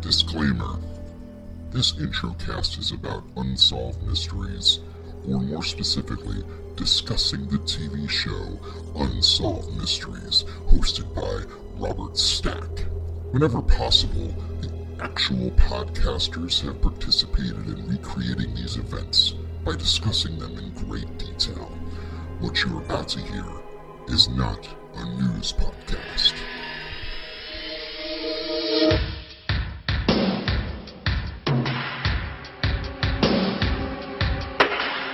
Disclaimer This intro cast is about unsolved mysteries, or more specifically, discussing the TV show Unsolved Mysteries, hosted by Robert Stack. Whenever possible, the actual podcasters have participated in recreating these events by discussing them in great detail. What you're about to hear is not a news podcast.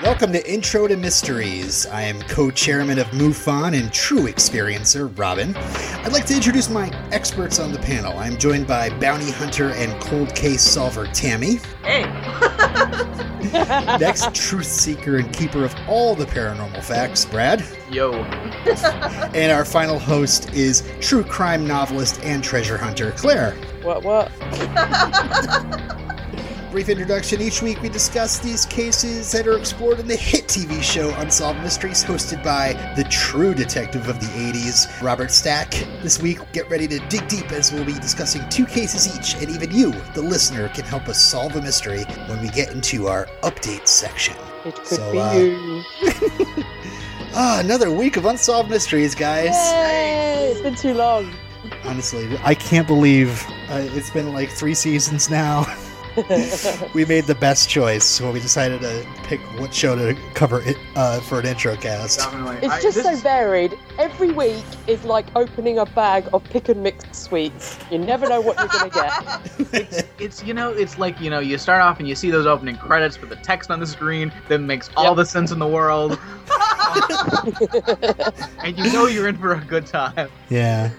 Welcome to Intro to Mysteries. I am co chairman of MUFON and true experiencer, Robin. I'd like to introduce my experts on the panel. I'm joined by bounty hunter and cold case solver Tammy. Hey. Next, truth seeker and keeper of all the paranormal facts, Brad. Yo. And our final host is true crime novelist and treasure hunter, Claire. What, what? Brief introduction. Each week we discuss these cases that are explored in the hit TV show Unsolved Mysteries, hosted by the true detective of the 80s, Robert Stack. This week, get ready to dig deep as we'll be discussing two cases each, and even you, the listener, can help us solve a mystery when we get into our update section. It could So, be uh, you. Ah, another week of Unsolved Mysteries, guys. Yay! It's been too long. Honestly, I can't believe uh, it's been like three seasons now. we made the best choice when we decided to pick what show to cover it uh, for an intro cast. Definitely. It's I- just so is- varied. Every week is like opening a bag of pick and mix sweets. You never know what you're gonna get. It's you know it's like you know you start off and you see those opening credits with the text on the screen that makes all Yep. the sense in the world, and you know you're in for a good time. Yeah.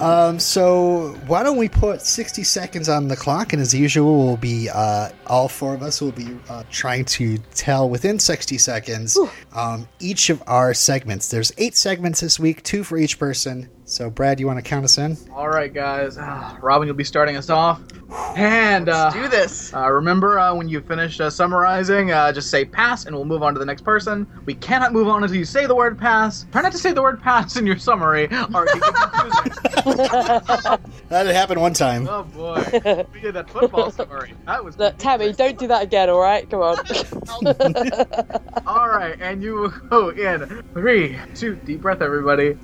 Um, so why don't we put 60 seconds on the clock, and as usual, we'll be uh, all four of us will be uh, trying to tell within 60 seconds um, each of our segments. There's eight segments this week, two for each person. So, Brad, you want to count us in? All right, guys. Ah, Robin, you'll be starting us off, and uh, do this. Uh, remember, uh, when you finish uh, summarizing, uh, just say pass, and we'll move on to the next person. We cannot move on until you say the word pass. Try not to say the word pass in your summary, or it can get confusing. That had happened one time. oh boy, we did that football summary. That was Look, Tammy, don't do that again, alright? Come on. All right, and you go in three, two, deep breath, everybody.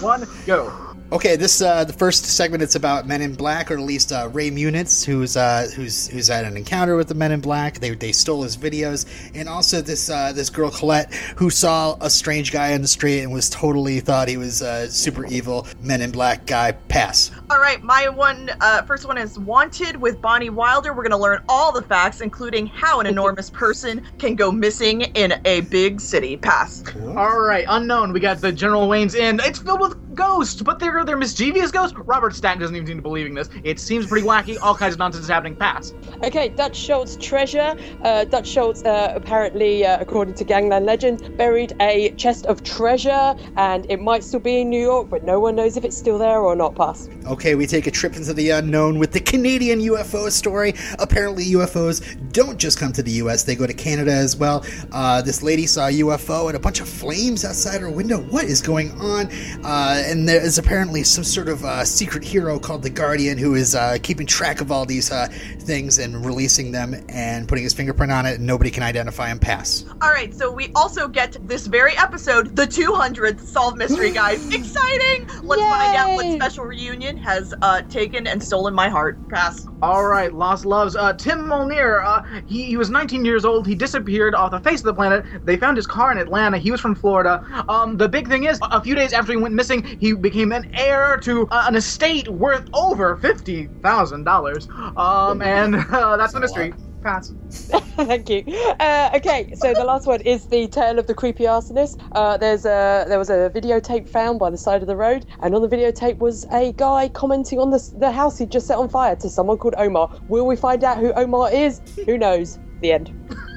One, go. Okay, this uh, the first segment. It's about Men in Black, or at least uh, Ray Muniz, who's uh, who's who's had an encounter with the Men in Black. They they stole his videos, and also this uh, this girl Colette, who saw a strange guy on the street and was totally thought he was uh, super evil Men in Black guy. Pass. All right, my one uh, first one is Wanted with Bonnie Wilder. We're gonna learn all the facts, including how an enormous person can go missing in a big city. Pass. All right, unknown. We got the General Wayne's Inn. It's filled with ghosts, but they're they're mischievous ghosts. Robert Stack doesn't even seem to be believing this. It seems pretty wacky. All kinds of nonsense is happening. Pass. okay, Dutch Schultz treasure. Uh, Dutch Schultz, uh, apparently, uh, according to gangland legend, buried a chest of treasure, and it might still be in New York, but no one knows if it's still there or not. Pass. Okay, we take a trip into the unknown with the Canadian UFO story. Apparently, UFOs don't just come to the U.S; they go to Canada as well. Uh, this lady saw a UFO and a bunch of flames outside her window. What is going on? Uh, and there is apparently some sort of uh, secret hero called the Guardian who is uh, keeping track of all these uh, things and releasing them and putting his fingerprint on it, and nobody can identify him. Pass. All right, so we also get this very episode, the 200th Solve Mystery, guys. Exciting! Let's find out what special reunion has uh, taken and stolen my heart. Pass. All right, Lost Loves. Uh, Tim Molnir. Uh, he, he was 19 years old. He disappeared off the face of the planet. They found his car in Atlanta. He was from Florida. Um, the big thing is, a few days after he went missing, he became an heir to uh, an estate worth over fifty thousand dollars. Um, and uh, that's the mystery. Pass. Thank you. Uh, okay, so the last one is the tale of the creepy arsonist. Uh, there's a there was a videotape found by the side of the road, and on the videotape was a guy commenting on the the house he'd just set on fire to someone called Omar. Will we find out who Omar is? Who knows? The end.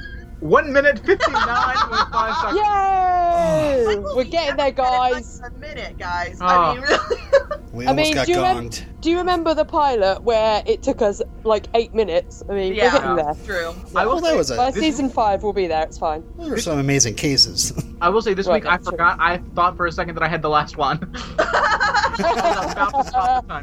One minute fifty-nine point five seconds. Yay! We're getting there, guys. A minute, guys. Oh. I mean, really. We I almost mean, got do you remember- gonged. Do you remember the pilot where it took us like eight minutes? I mean, we're yeah, getting there. true. I will Well, that say, was a. By This- season five, we'll be there. It's fine. Those are some amazing cases. I will say this Right, week I that's true. forgot. I thought for a second that I had the last one. I was about to stop the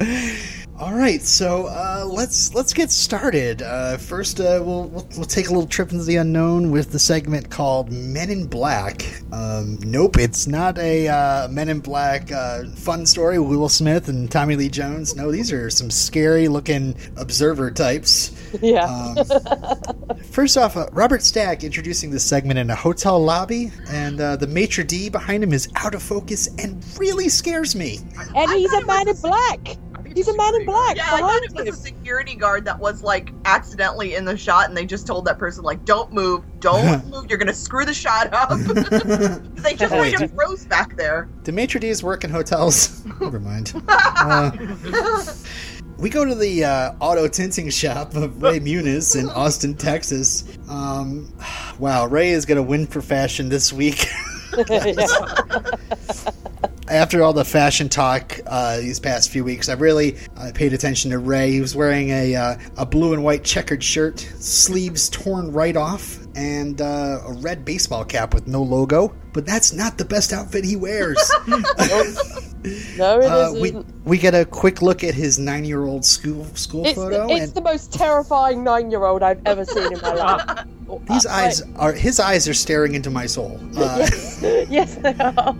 timer. All right, so uh, let's let's get started. Uh, first, uh, we'll, we'll we'll take a little trip into the unknown with the segment called Men in Black. Um, nope, it's not a uh, Men in Black uh, fun story. with Will Smith and Tommy Lee Jones. No, these are some scary looking observer types. Yeah. Um, first off, uh, Robert Stack introducing this segment in a hotel lobby, and uh, the maitre d behind him is out of focus and really scares me. and I he's a man in was- black. I think He's a man in black. Yeah, I thought behind it was him. a security guard that was like accidentally in the shot, and they just told that person like, "Don't move, don't move. You're gonna screw the shot up." they just Wait. made him froze back there. Do maitre d's work in hotels? Never mind. Uh, we go to the uh, auto tinting shop of Ray Muniz in Austin, Texas. Um, wow, Ray is going to win for fashion this week. After all the fashion talk uh, these past few weeks, I really uh, paid attention to Ray. He was wearing a, uh, a blue and white checkered shirt, sleeves torn right off, and uh, a red baseball cap with no logo. But that's not the best outfit he wears. No, it Uh, we we get a quick look at his nine-year-old school school It's, photo, the, it's and the most terrifying nine-year-old I've ever seen in my life. these I- eyes are his eyes are staring into my soul. Uh, yes, they are.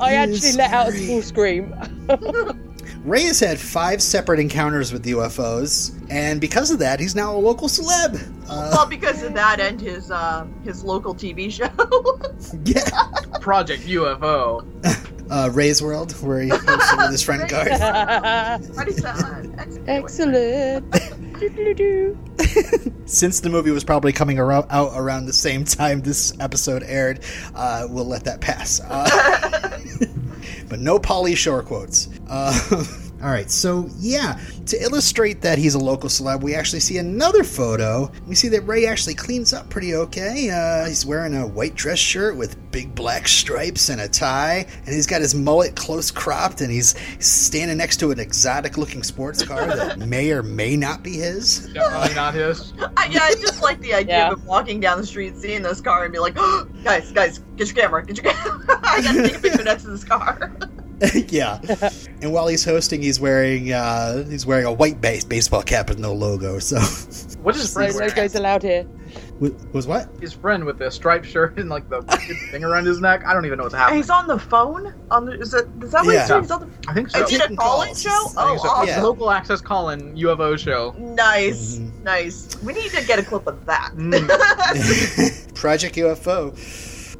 I actually is let out a scary. small scream. Ray has had five separate encounters with UFOs, and because of that, he's now a local celeb. Uh, well, because of that and his uh, his local TV show. yeah, Project UFO. uh, Ray's World, where he hosted with his friend Garth. What is? Excellent. Since the movie was probably coming around, out around the same time this episode aired, uh, we'll let that pass. Uh, but no Pauly Shore quotes. Uh, all right, so yeah, to illustrate that he's a local celeb, we actually see another photo. We see that Ray actually cleans up pretty okay. Uh, he's wearing a white dress shirt with big black stripes and a tie, and he's got his mullet close cropped, and he's standing next to an exotic looking sports car that may or may not be his. Definitely not his. I, yeah, I just like the idea Yeah. of walking down the street, seeing this car, and be like, oh, "Guys, guys, get your camera, get your camera! I gotta take a picture next to this car." yeah. And while he's hosting, he's wearing uh, he's wearing a white base baseball cap with no logo. So What is his No friend wearing? logos allowed here. was was what? His friend with the striped shirt and like the thing around his neck. I don't even know what's happening. he's on the phone. On the, is that is that what Yeah. he's doing? He's on the. I think so. Is it a Taking call-in show? Oh, so. awesome. Yeah. Local access call-in UFO show. Nice, Mhm. nice. We need to get a clip of that. Mm. Project UFO.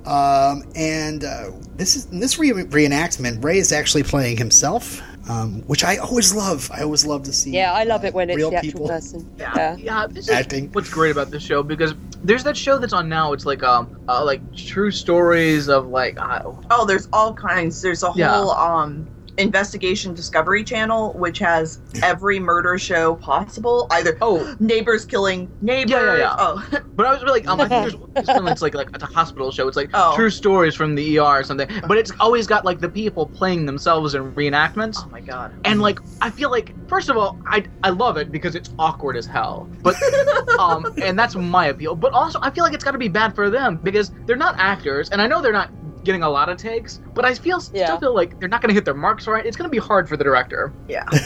Um, and uh, this is in this re- reenactment. Ray is actually playing himself, um, which I always love. I always love to see. Yeah, I love uh, it when it's real the actual people. person. Yeah. Yeah. Yeah, this is Acting. what's great about this show because there's that show that's on now. It's like um, uh, like true stories of like uh, oh, there's all kinds. There's a whole Yeah. um investigation discovery channel which has every murder show possible. Either oh, neighbors killing neighbors. Yeah, yeah, yeah. Oh, but I was really um, I think there's one that's like like it's a hospital show. It's like Oh. true stories from the ER or something. But it's always got like the people playing themselves in reenactments. oh my god. And like I feel like first of all I I love it because it's awkward as hell. But um and that's my appeal. But also I feel like it's got to be bad for them because they're not actors and I know they're not getting a lot of takes, but I feel Yeah. still feel like they're not going to hit their marks right. It's going to be hard for the director. Yeah.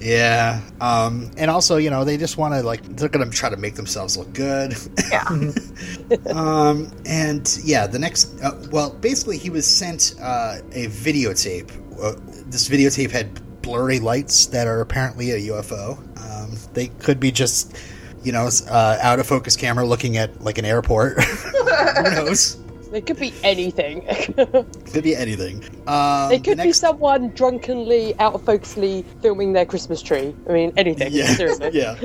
Yeah. Um, and also, you know, they just want to like they're gonna try to make themselves look good. Yeah. um, and yeah, the next, uh, well, basically, he was sent uh, a videotape. Uh, this videotape had blurry lights that are apparently a UFO. Um, they could be just, you know, uh, out of focus camera looking at like an airport. Who knows? It could be anything. Could be anything. Um, it could the be someone drunkenly, out of focusly filming their Christmas tree. I mean, anything. Yeah, Seriously. yeah.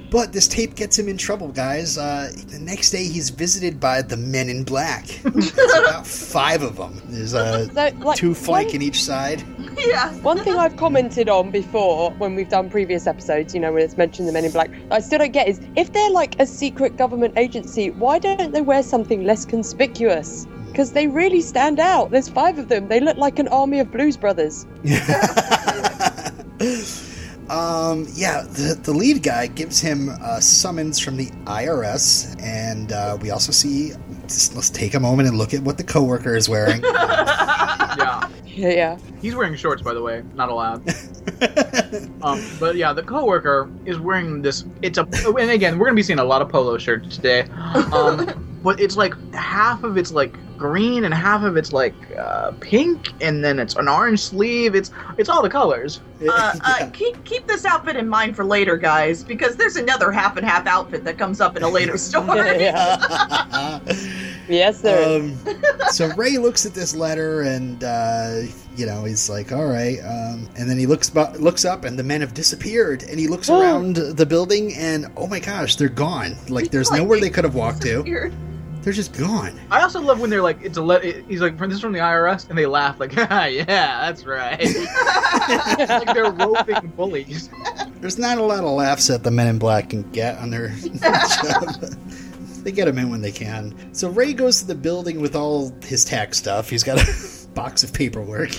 But this tape gets him in trouble, guys. Uh, the next day, he's visited by the Men in Black. About five of them. There's uh, So, like, two flanking one- each side. yeah. One thing I've commented on before when we've done previous episodes, you know, when it's mentioned the Men in Black, I still don't get is if they're like a secret government agency, why don't they wear something less conspicuous? Because they really stand out. There's five of them. They look like an army of Blues Brothers. um, yeah, the, the lead guy gives him a summons from the IRS, and uh, we also see just, let's take a moment and look at what the coworker is wearing. Yeah. Yeah, yeah. He's wearing shorts, by the way. Not allowed. Um, but yeah, the coworker is wearing this. It's a, and again, we're gonna be seeing a lot of polo shirts today. Um, but it's like half of it's like green and half of it's like uh, pink, and then it's an orange sleeve. It's it's all the colors. Uh, uh, keep keep this outfit in mind for later, guys, because there's another half and half outfit that comes up in a later story. yeah. Yes, there is. um, so Ray looks at this letter and uh, you know he's like, "All right," um, and then he looks bu- looks up and the men have disappeared. And he looks around the building and oh my gosh, they're gone! Like there's Like, nowhere they they could have walked to. They're just gone. I also love when they're like, it's a le- he's like, this is from the IRS, and they laugh like, yeah, that's right. like they're roping bullies. There's not a lot of laughs that the Men in Black can get on their job. They get them in when they can. So Ray goes to the building with all his tax stuff. He's got a box of paperwork.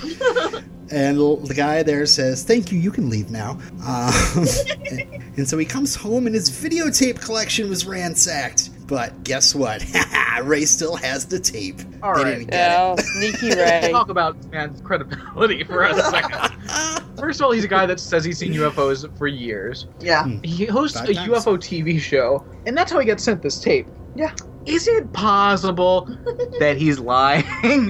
And the guy there says, Thank you, you can leave now. Um, and, and so he comes home and his videotape collection was ransacked. But guess what? Ray still has the tape. All they right. didn't get Oh, sneaky Ray. Talk about man's credibility for a second. First of all, he's a guy that says he's seen UFOs for years. Yeah. He hosts Five a times. UFO TV show, and that's how he gets sent this tape. Yeah. Is it possible that he's lying?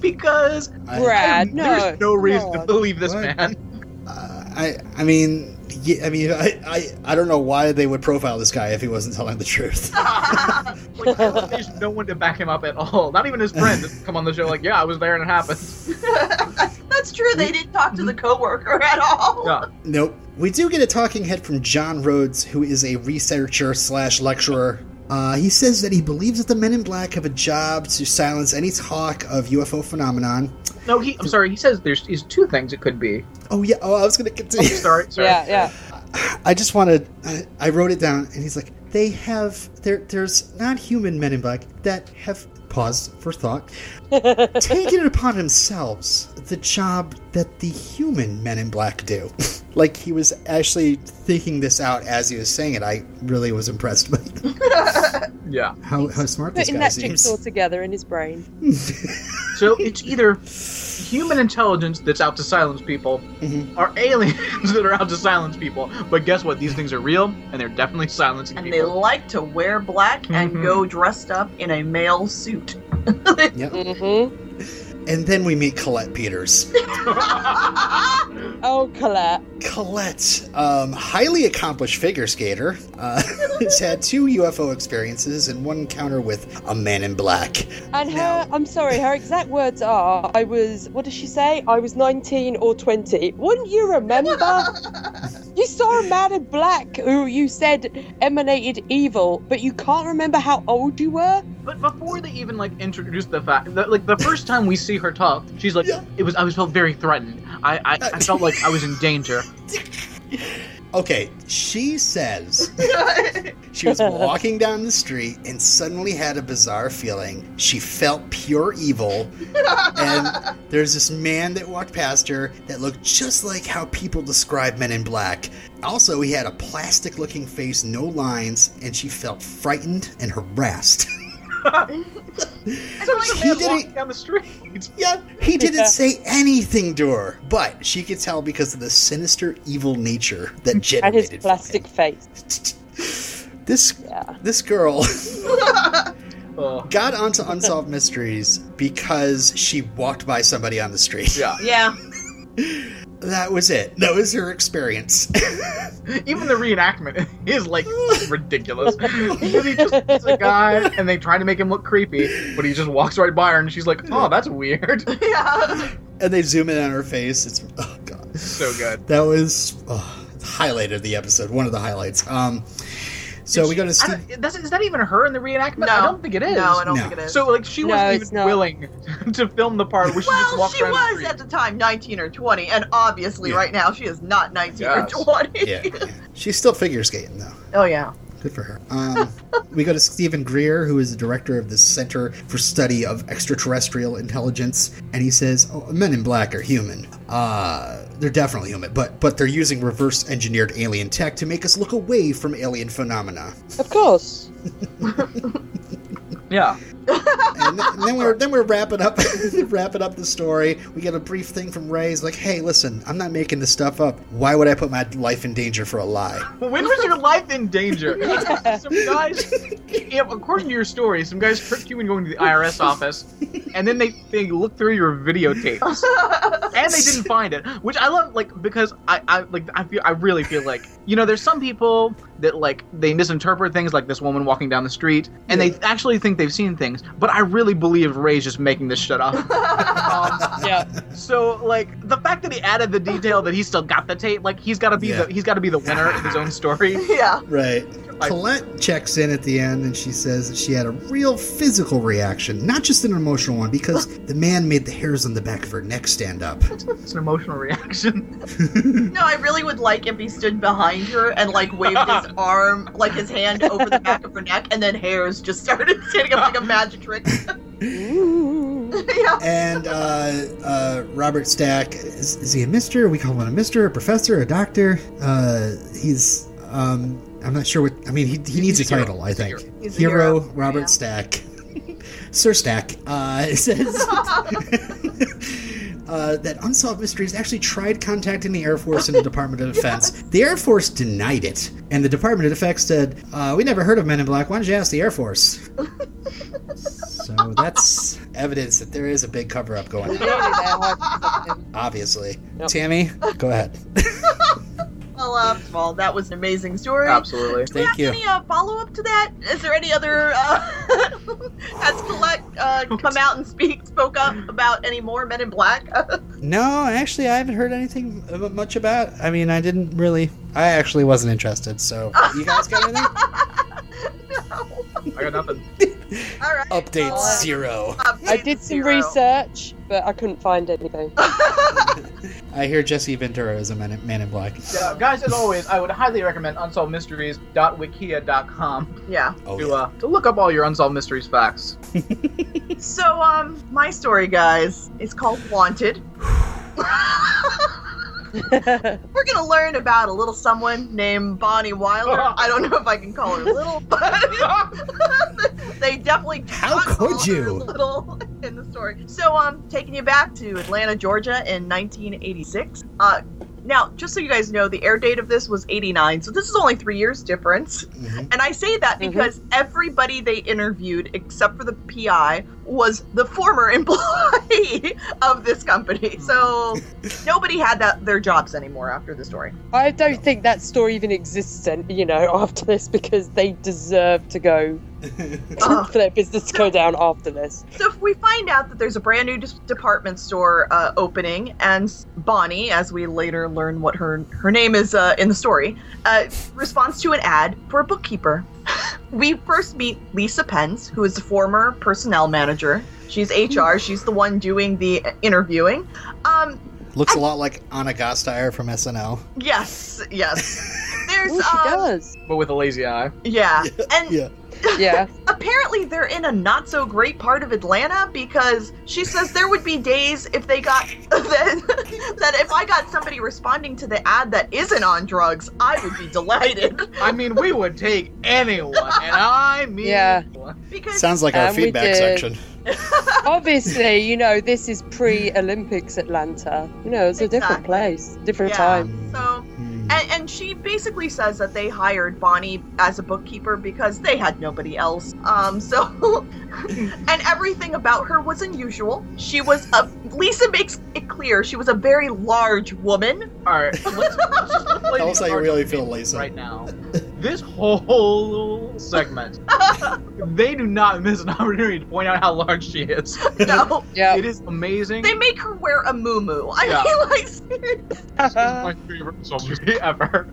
because I, Brad, no. there's no reason to believe this What? man. uh, I, I mean, yeah, I mean, I, I, I don't know why they would profile this guy if he wasn't telling the truth. Like, there's no one to back him up at all. Not even his friend to come on the show like, yeah, I was there and it happened. That's true. They didn't talk to the coworker at all. Yeah. Nope. We do get a talking head from John Rhodes, who is a researcher slash lecturer. Uh, he says that he believes that the Men in Black have a job to silence any talk of UFO phenomenon. No, he. I'm sorry. He says there's is two things it could be. Oh yeah. Oh, I was going to Oh, continue. sorry. Sorry. Yeah, yeah. I just wanted. I, I wrote it down, and he's like, they have. There, there's non-human Men in Black that have paused for thought, taken it upon themselves the job that the human Men in Black do. like he was actually thinking this out as he was saying it. I really was impressed by Yeah. how, how smart this Putting guy that seems. jigsaw together in his brain. So it's either human intelligence that's out to silence people, Mhm. or aliens that are out to silence people. But guess what? These things are real, and they're definitely silencing people. And they like to wear black and Mhm. go dressed up in a male suit. Yep. Mm-hmm. And then we meet Colette Peters. Oh, Colette. Colette, um, highly accomplished figure skater, uh, has had two UFO experiences and one encounter with a man in black. And Now- her, I'm sorry, her exact words are, I was, what does she say? I was 19 or 20. Wouldn't you remember? you saw a man in black who you said emanated evil, but you can't remember how old you were? But before they even like introduce the fact that like the first time we see her talk, she's like, Yeah. "It was I was felt very threatened. I I, uh, I felt like I was in danger." Okay, she says she was walking down the street and suddenly had a bizarre feeling. She felt pure evil, and there's this man that walked past her that looked just like how people describe men in black. Also, he had a plastic looking face, no lines, and she felt frightened and harassed. So like He a man did walking it- down the street. Yeah, he didn't Yeah. say anything to her, but she could tell because of the sinister, evil nature that generated. And generated his from plastic face. This Yeah. this girl Oh, got onto unsolved mysteries because she walked by somebody on the street. yeah. yeah. That was it. That was her experience. Even the reenactment is like ridiculous. Because he just a guy and they try to make him look creepy, but he just walks right by her and she's like, "Oh, that's weird." Yeah. and they zoom in on her face. It's oh god. so good. That was oh, highlight of the episode. One of the highlights. Um, so we go to I Steve. that's- is that even her in the reenactment? No. I don't think it is. No, I don't No. think it is. So like she No, wasn't even not. willing to film the part where she just well, she around the was street. at the time 19 or 20, and obviously Yeah. right now she is not 19 Yes. or 20. Yeah, yeah. she's still figure skating though. Oh, yeah. Good for her. Um, we go to Steven Greer, who is the director of the Center for Study of Extraterrestrial Intelligence, and he says, oh, "Men in Black are human. Uh, they're definitely human, but but they're using reverse engineered alien tech to make us look away from alien phenomena." Of course. Yeah. And, th- and then we're then we're wrapping up wrapping up the story. We get a brief thing from Ray. He's like, "Hey, listen, I'm not making this stuff up. Why would I put my life in danger for a lie?" When was your life in danger? some guys, yeah, according to your story, some guys tricked you into going to the IRS office, and then they, they looked through your videotapes, and they didn't find it. Which I love, like because I, I like I feel I really feel like you know there's some people that like they misinterpret things, like this woman walking down the street, and they actually think they've seen things. But I really believe Ray's just making this shit up. um, Yeah. so like the fact that he added the detail that he still got the tape, like he's got to be Yeah. the he's got to be the winner in his own story. yeah. Right. Like- Colette checks in at the end and she says that she had a real physical reaction, not just an emotional one, because the man made the hairs on the back of her neck stand up. It's an emotional reaction. No, I really would like if he stood behind her and like waved his arm, like his hand over the back of her neck, and then hairs just started standing up like a magic trick. Yeah. And uh, uh, Robert Stack, is, is he a mister? We call him a mister, a professor, a doctor. Uh, he's, um, I'm not sure what, I mean, he, he needs a He's a hero. title, I He's think. hero. A Hero, hero. Robert Yeah. Stack. Sir Stack uh, says uh, that Unsolved Mysteries actually tried contacting the Air Force and the Department of Defense. The Air Force denied it, and the Department of Defense said, uh, "We never heard of Men in Black. Why don't you ask the Air Force?" so that's evidence that there is a big cover-up going on. Clearly they're hiding something. Obviously, Yep. Tammy, go ahead. Well, uh, well, that was an amazing story. Absolutely. Do we Thank have you. any uh, follow up to that? Is there any other? Uh, has Colette uh, come out and speak, spoke up about any more Men in Black? No, actually, I haven't heard anything much about. I mean, I didn't really. I actually wasn't interested. So, you guys got anything? I got nothing. All right. Update well, zero. update I did some zero. research, but I couldn't find anything. I hear Jesse Ventura is a man, man in black. Yeah, guys, as always, I would highly recommend unsolvedmysteries.wikia.com Yeah. Oh, to yeah. uh, to look up all your unsolved mysteries facts. So, um, my story, guys, is called Wanted. We're gonna learn about a little someone named Bonnie Wilder. I don't know if I can call her little, but they definitely do How not could call her you? little in the story. So, um, taking you back to Atlanta, Georgia, in 1986. Uh, now, just so you guys know, the air date of this was 89, so this is only three years difference. Mhm. And I say that Mhm. because everybody they interviewed, except for the PI, was the former employee of this company. So nobody had that their jobs anymore after the story. I don't think that story even exists, you know, after this because they deserve to go Ugh. for their business to go down after this. So if we find out that there's a brand new dis- department store uh, opening, and Bonnie, as we later learn what her her name is uh, in the story, uh, responds to an ad for a bookkeeper. we first meet Lisa Pence, who is the former personnel manager. She's HR. She's the one doing the interviewing. Um, Looks a lot like Ana Gasteyer from SNL. yes, yes. There's Oh, she um, does. But with a lazy eye. yeah, and Yeah. Yeah. apparently they're in a not so great part of Atlanta because she says there would be days if they got that, that if I got somebody responding to the ad that isn't on drugs, I would be delighted I mean, we would take anyone, and I mean, Yeah. because Sounds like our feedback section. Obviously, you know, this is pre-Olympics Atlanta. You know, it's a different place, different Yeah. time. so Hmm. And, and she basically says that they hired Bonnie as a bookkeeper because they had nobody else. Um, so and everything about her was unusual. She was a Lisa makes it clear she was a very large woman. All right, let's, let's just let's play Tell how you cards really on feel, Lisa. Right now, this whole segment, they do not miss an opportunity to point out how large she is. No, Yeah. It is amazing. they make her wear a muumuu. I Yeah. mean, like, seriously. This is my favorite movie ever.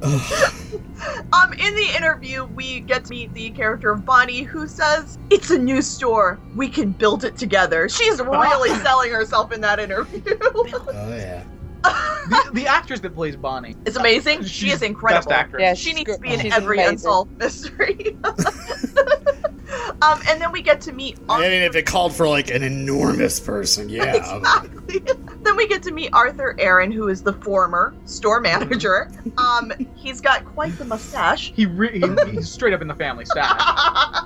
Um, in the interview, we get to meet the character of Bonnie, who says, "It's a new store. We can build it together." She's really selling herself in that interview. Oh yeah. The, the actress that plays Bonnie, it's amazing. She is incredible. Best actress. Yeah, She she's needs to be in She's every amazing. unsolved mystery. Um, and then we get to meet. I Arthur. mean, if it called for like an enormous person, yeah. Exactly. then we get to meet Arthur Aaron, who is the former store manager. Um, he's got quite the mustache. He, re- he he's straight up in the family stash.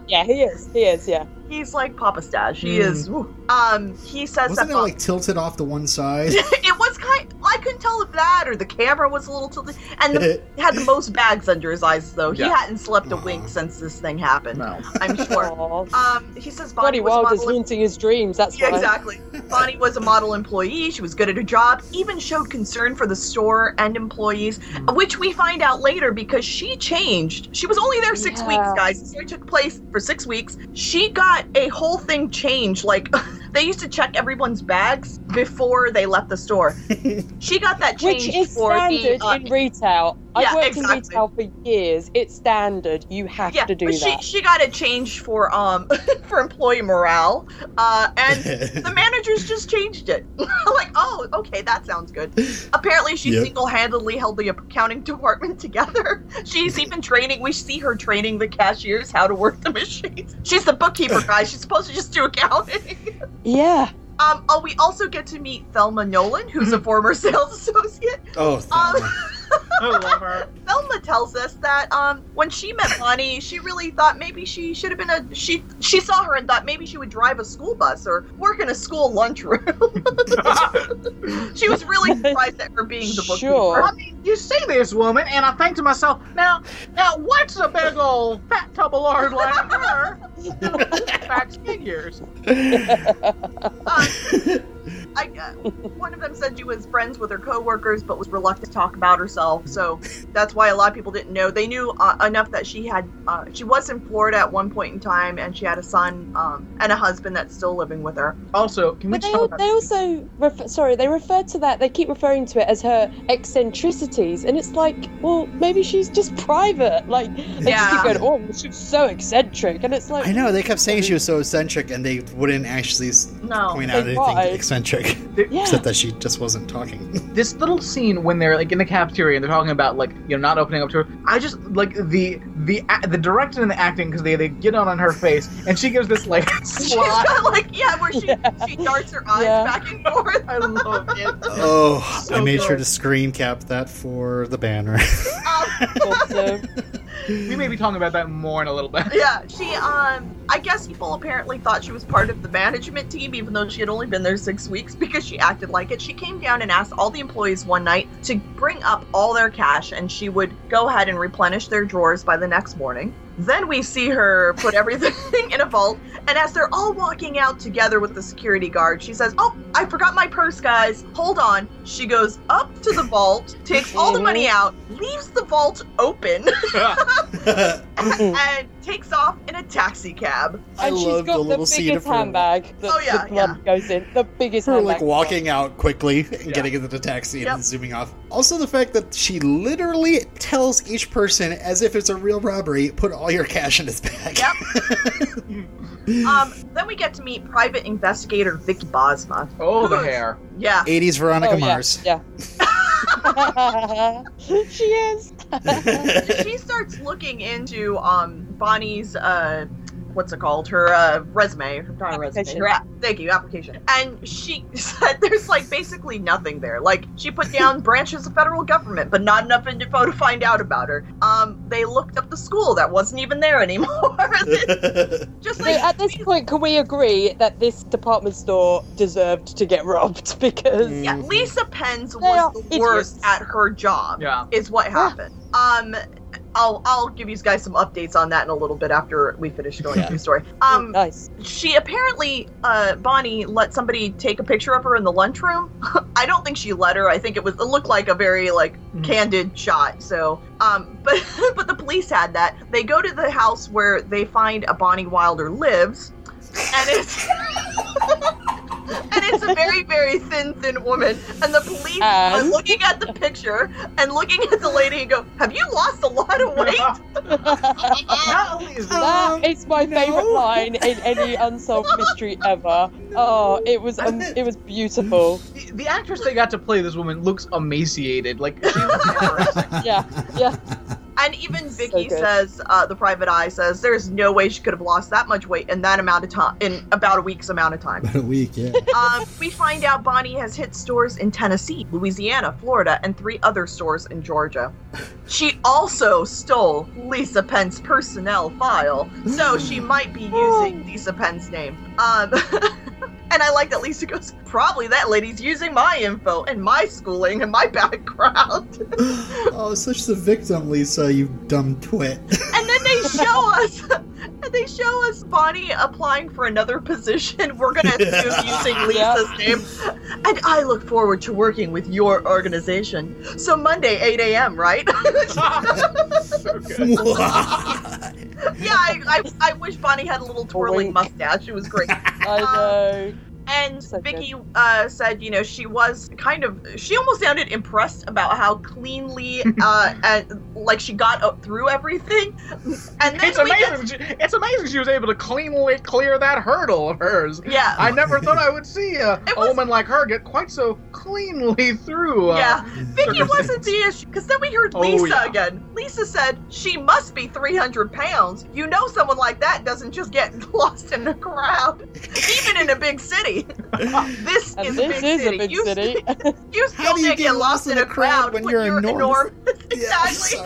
yeah, he is. He is. Yeah. he's like Papa Stash. He Mm. is. woo. Um, he says Wasn't that it like tilted off to one side? it was kind. I couldn't tell if that or the camera was a little tilted, and the, he had the most bags under his eyes. Though he hadn't slept a Aw. wink since this thing happened. No. I'm sure. Um, he says Bonnie Bonnie was a Wilder's model. haunting his dreams. That's Yeah, why. exactly. Bonnie was a model employee. She was good at her job, even showed concern for the store and employees, Mm. which we find out later because she changed. She was only there six Yeah. weeks, guys. The story took place for six weeks. She got a whole thing changed. Like, they used to check everyone's bags before they left the store. She got that changed Which is for standard the. uh, in retail. Yeah, I've worked exactly. in retail for years. It's standard. You have yeah, to do but she that. she got it changed for um for employee morale, uh, and the managers just changed it. like, oh, okay, that sounds good. Apparently, she Yep. single-handedly held the accounting department together. She's even training. We see her training the cashiers how to work the machines. She's the bookkeeper, guys. She's supposed to just do accounting. yeah. um, oh, we also get to meet Thelma Nolan, who's a former sales associate. oh, Um, Thelma. I love her. Thelma tells us that um, when she met Bonnie, she really thought maybe she should have been a she. She saw her and thought maybe she would drive a school bus or work in a school lunchroom. she was really surprised at her being the bookkeeper. Sure. I mean, you see this woman, and I think to myself, now, now, what's a big old fat tub of lard like her? Facts figures. Um, I, uh, one of them said she was friends with her coworkers, but was reluctant to talk about herself. So that's why a lot of people didn't know. They knew uh, enough that she had uh, she was in Florida at one point in time, and she had a son um, and a husband that's still living with her. Also, can we But they, talk al- about they also refer, sorry they refer to that they keep referring to it as her eccentricities and it's like well maybe she's just private like they just keep going oh she's so eccentric and it's like I know they kept saying she was so eccentric, and they wouldn't actually No. point They out anything tried. Eccentric, yeah except that she just wasn't talking. this little scene when they're like in the cafeteria and they're talking about like you know not opening up to her. I just like the the the directing and the acting because they they get on on her face and she gives this like She's slide. got like yeah, where she Yeah. she darts her eyes Yeah. back and forth. I love it. Oh, So I made sure to screen cap that for the banner. Um. We may be talking about that more in a little bit. yeah, she um I guess people apparently thought she was part of the management team even though she had only been there 6 weeks because she acted like it. She came down and asked all the employees one night to bring up all their cash and she would go ahead and replenish their drawers by the next morning. Then we see her put everything in a vault, and as they're all walking out together with the security guard, she says, Oh, I forgot my purse, guys. Hold on. She goes up to the vault, takes all the money out, leaves the vault open, and takes off in a taxi cab. I and she's got the the, little scene of biggest handbag that Oh, yeah, the blood goes in the biggest her handbag like walking out quickly and Yeah. getting into the taxi and Yep. then zooming off. Also, the fact that she literally tells each person, as if it's a real robbery, put all your cash in this bag. Yep. Um, then we get to meet private investigator Vicky Bosma. Oh, the hair. Yeah. 80s Veronica oh, yeah, Mars. yeah she is she starts looking into um Bonnie's uh what's it called her uh resume her not a resume Application. her app- thank you application and she said there's like basically nothing there like she put down branches of federal government but not enough info to find out about her um they looked up the school that wasn't even there anymore just like at this point, can we agree that this department store deserved to get robbed? Because yeah lisa penn's was the worst idiots. at her job Yeah. is what happened. Um, I'll I'll give you guys some updates on that in a little bit after we finish going Yeah. through the story. Oh, Um, nice. she apparently uh Bonnie let somebody take a picture of her in the lunchroom. I don't think she let her. I think it was it looked like a very like Mhm. candid shot. So um, but but the police had that. They go to the house where they find a Bonnie Wilder lives, and it's. And it's a very, very thin, thin woman. And the police are looking at the picture and looking at the lady and go, Have you lost a lot of weight? Not only is that, That is my no. favorite line in any unsolved mystery ever. Oh, it was um, it was beautiful. the, the actress they got to play this woman looks emaciated. Like she's embarrassing. Yeah, yeah. And even Vicky good. says, uh, the private eye says, there's no way she could have lost that much weight in that amount of time, in about a week's amount of time. About a week, yeah. um, we find out Bonnie has hit stores in Tennessee, Louisiana, Florida, and three other stores in Georgia. She also stole Lisa Penn's personnel file, so she might be using Lisa Penn's name. Um, and I like that Lisa goes, probably that lady's using my info and my schooling and my background. oh, such the victim, Lisa, you dumb twit. and then they show us and they show us Bonnie applying for another position. We're gonna assume using Lisa's name. And I look forward to working with your organization. So Monday, 8 a.m., right? yeah, I, I, I wish Bonnie had a little twirling wink. mustache. It was great. I um, know. And So. Vicky uh, said, you know, she was kind of, she almost sounded impressed about how cleanly, uh, and like she got up through everything. And then It's we get- amazing. She, it's amazing she was able to cleanly clear that hurdle of hers. yeah. I never thought I would see a, It a woman like her get quite so cleanly through. Uh, yeah, Vicky wasn't the issue because then we heard Oh, Lisa yeah. again. Lisa said she must be 300 pounds. You know, someone like that doesn't just get lost in the crowd, even in a big city. This And is this a big is city. a big you, city. You How still do you can't get lost in a crowd when you're enormous? exactly.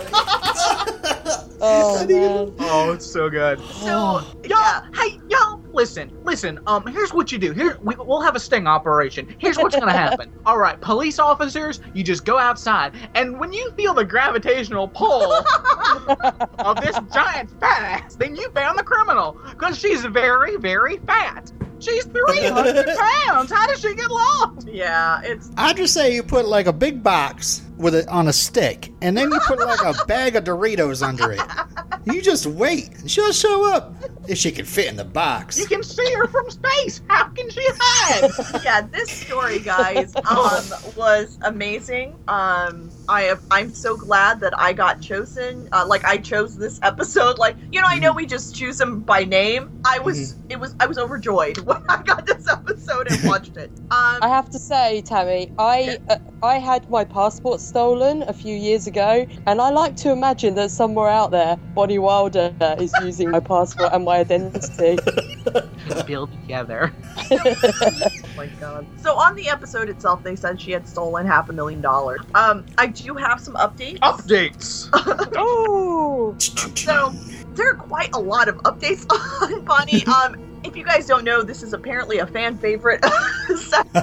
oh How man. Oh, it's so good. so Y'all, yeah, hey, y'all, listen, listen. Um, here's what you do. Here, we, we'll have a sting operation. Here's what's gonna happen. All right, police officers, you just go outside, and when you feel the gravitational pull of this giant fat ass, then you found the criminal, because she's very, very fat. She's 300 pounds. How does she get lost? yeah, it's I'd just say you put like a big box with it on a stick, and then you put like a bag of Doritos under it. You just wait. She'll show up if she can fit in the box. You can see her from space. How can she hide? yeah, this story, guys, um, was amazing. Um, I am, I'm so glad that I got chosen. Uh, like I chose this episode. Like you know, I know we just choose them by name. I was, it was, I was overjoyed when I got this episode and watched it. I Um, have to say, Tammy, I uh, I had my passport stolen a few years ago, and I like to imagine that somewhere out there, Bonnie Wilder is using my passport and my identity. Build together. oh my god. So on the episode itself, they said she had stolen half a million dollars. Um, I do you have some updates. Updates. oh, So there are quite a lot of updates on Bonnie. Um, if you guys don't know, this is apparently a fan favorite. Some of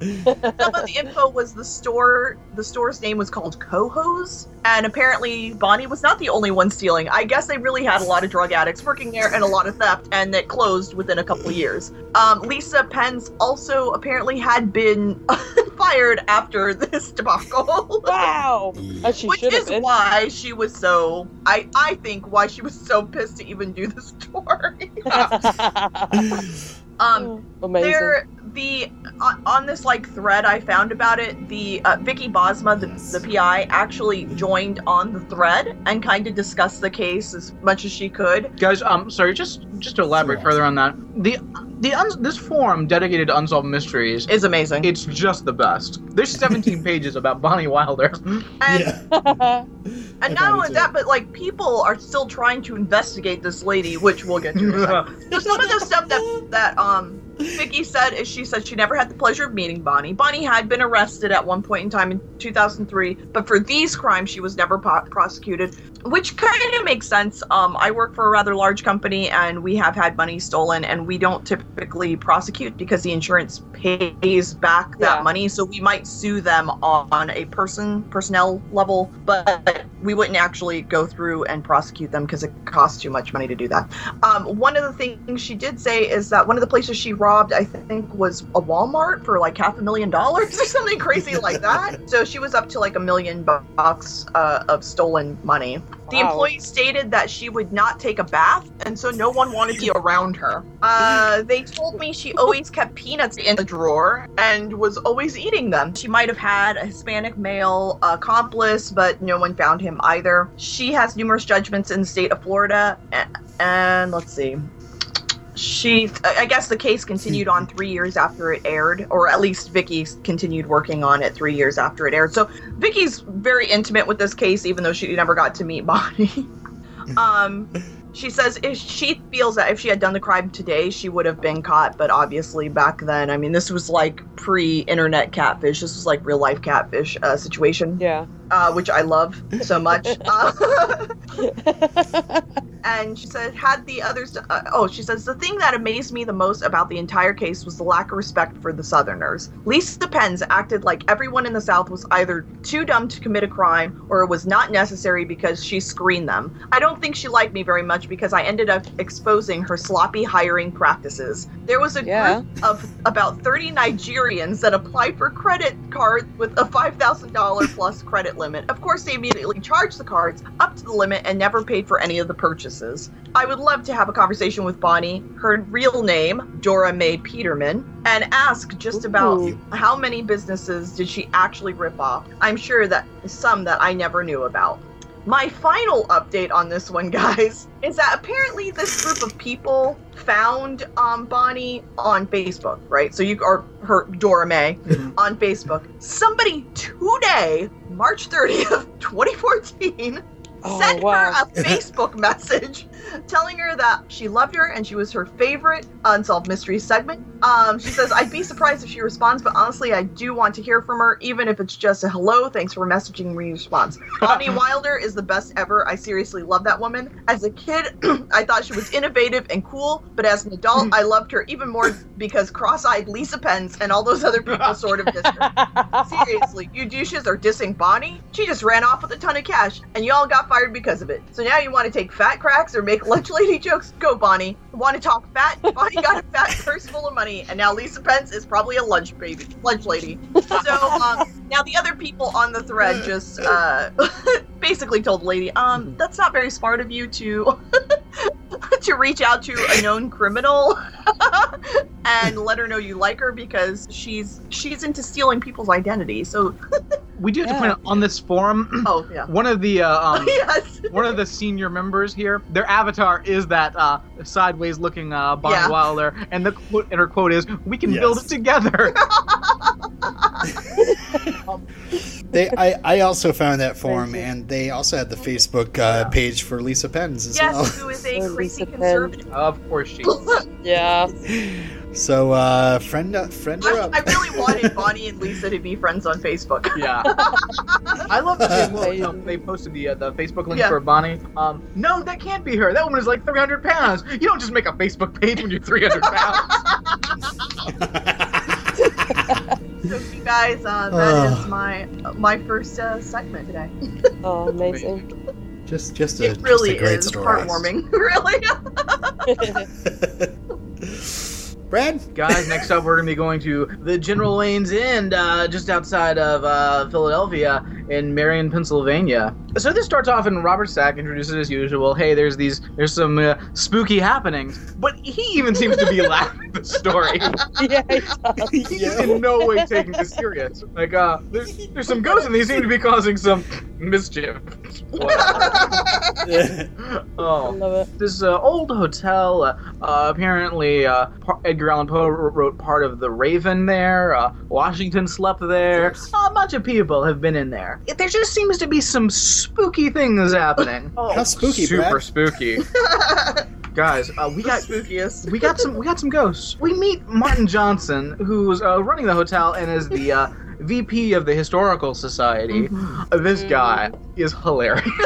the info was the store. The store's name was called Coho's, and apparently Bonnie was not the only one stealing. I guess they really had a lot of drug addicts working there and a lot of theft, and it closed within a couple of years. Um, Lisa Pence also apparently had been fired after this debacle. wow! As she Which is been. why she was so I I think why she was so pissed to even do the story. um Amazing. there the on, on this like thread I found about it, the uh, Vicky Bosma, the, the PI, actually joined on the thread and kind of discussed the case as much as she could. Guys, um, sorry, just just to elaborate further on that, the the un- this forum dedicated to unsolved mysteries, Is amazing. it's just the best. There's 17 pages about Bonnie Wilder. and yeah. and not only that, but like people are still trying to investigate this lady, which we'll get to. In a. So some of the stuff that that um Vicky said is she said she never had the pleasure of meeting Bonnie. Bonnie had been arrested at one point in time in 2003, but for these crimes she was never po- prosecuted, which kind of makes sense. Um, I work for a rather large company and we have had money stolen, and we don't typically prosecute because the insurance pays back that Yeah. money. So we might sue them on a person personnel level, but we wouldn't actually go through and prosecute them because it costs too much money to do that. Um, one of the things she did say is that one of the places she robbed, I think, was a Walmart for like half a million dollars or something crazy like that. So she was up to like a million bucks uh, of stolen money. The employee stated that she would not take a bath, and so no one wanted to be around her. Uh, they told me she always kept peanuts in the drawer and was always eating them. She might have had a Hispanic male accomplice, but no one found him either. She has numerous judgments in the state of Florida, and, and let's see. She i guess the case continued on three years after it aired or at least vicky continued working on it three years after it aired. So vicky's very intimate with this case even though she never got to meet bonnie. Um she says if she feels that if she had done the crime today she would have been caught but obviously back then i mean this was like pre-internet catfish. This was like real life catfish uh, situation. Yeah. Uh, which i love so much. Uh, and she said had the others uh, oh she says the thing that amazed me the most about the entire case was the lack of respect for the southerners. Lisa pens acted like everyone in the south was either too dumb to commit a crime or it was not necessary because she screened them. I don't think she liked me very much because i ended up exposing her sloppy hiring practices. There was a Yeah. group of about 30 nigerians that applied for credit cards with a $5000 plus credit limit of course they immediately charged the cards up to the limit and never paid for any of the purchases I would love to have a conversation with Bonnie, her real name, Dora Mae Peterman, and ask just about Ooh. how many businesses did she actually rip off. I'm sure that some that I never knew about. My final update on this one, guys, is that apparently this group of people found um, Bonnie on Facebook, right? So you are her Dora Mae on Facebook. Somebody March 30th, 2014, Oh, sent wow. her a Facebook message telling her that she loved her and she was her favorite Unsolved Mysteries segment. Um, she says, I'd be surprised if she responds, but honestly, I do want to hear from her, even if it's just a hello, thanks for messaging me response. Bonnie Wilder is the best ever. I seriously love that woman. As a kid, I thought she was innovative and cool, but as an adult, I loved her even more because cross eyed Lisa Pence and all those other people sort of dissed her. Seriously, you douches are dissing Bonnie? She just ran off with a ton of cash, and y'all got fired because of it. So now you want to take fat cracks or make lunch lady jokes? Go, Bonnie. Want to talk fat? Bonnie got a fat purse full of money, and now Lisa Pence is probably a lunch baby, lunch lady. So um, now the other people on the thread just uh, basically told the lady, um, that's not very smart of you to to reach out to a known criminal and let her know you like her because she's she's into stealing people's identity. So We do have to point out on this forum, oh yeah. one of the uh, um, yes. one of the senior members here, their avatar is that uh, sideways-looking uh, Bonnie Yeah. Wilder, and the quote and her quote is, "We can build it together." They, I, I also found that forum, and they also had the Facebook uh, page for Lisa Pence as Yes, well. who is a crazy Lisa Penn. conservative. of course she. yeah. So, uh, friend, uh, friend her I, up. I really wanted Bonnie and Lisa to be friends on Facebook. Yeah. I love that they, Amazing. you know, they posted the uh, the Facebook link Yeah. for Bonnie. Um, no, that can't be her. That woman is like 300 pounds. You don't just make a Facebook page when you're 300 pounds. So you guys, uh, that is my my first uh, segment today. Oh, amazing. just, just a, It really just a great is story. heartwarming. really. Brad, Guys, next up we're gonna be going to the General Wayne's Inn, uh, just outside of uh, Philadelphia in Merion, Pennsylvania. So this starts off, and Robert Stack introduces as usual. Hey, there's these, there's some uh, spooky happenings, but he even seems to be laughing at the story. yeah, he does. He's Yeah. in no way taking this serious. Like, uh, there's, there's some ghosts, and they seem to be causing some mischief. I oh. love. This uh, old hotel, uh, uh, apparently, uh, par- Edgar Allan Poe wrote part of The Raven there. Uh, Washington slept there. A bunch of people have been in there. There just seems to be some spooky things happening. Oh, how spooky, Super Brad? spooky, guys. Uh, we the got spookiest. we got some we got some ghosts. We meet Martin Johnson, who's uh, running the hotel and is the uh, VP of the Historical Society. Mhm. Uh, this guy is hilarious.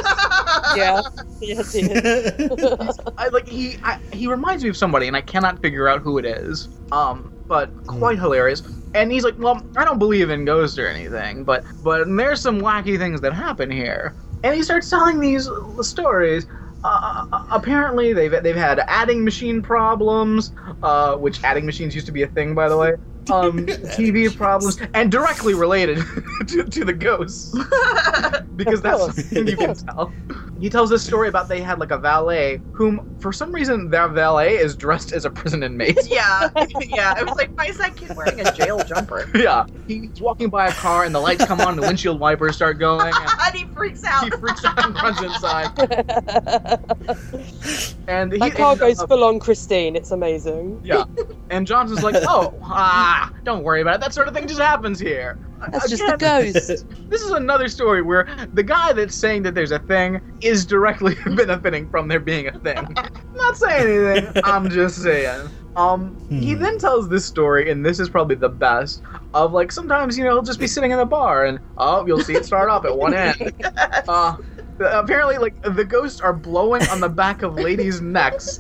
Yeah. Yes, he is. I, like he I, he reminds me of somebody, and I cannot figure out who it is. Um, but quite hilarious. And he's like, "Well, I don't believe in ghosts or anything, but but there's some wacky things that happen here." And he starts telling these uh, stories. Uh, uh, apparently, they've they've had adding machine problems, uh, which adding machines used to be a thing, by the way. Um, TV problems, and directly related to, to the ghosts, because that's something you can tell. he tells this story about they had like a valet whom, for some reason, their valet is dressed as a prison inmate. Yeah, yeah. It was like, why is that kid wearing a jail jumper? yeah, he's walking by a car and the lights come on, the windshield wipers start going, and and he freaks out. he freaks out and runs inside. And he, My car goes uh, full on Christine. It's amazing. Yeah, and Johnson's like, "Oh, ah, don't worry about it. That sort of thing just happens here." That's just the ghost. This is another story where the guy that's saying that there's a thing is directly benefiting from there being a thing. I'm not saying anything. I'm just saying. Um, he Hmm. then tells this story, and this is probably the best. Of like sometimes you know he'll just be sitting in the bar, and oh, you'll see it start off at one end. Uh, apparently, like the ghosts are blowing on the back of ladies' necks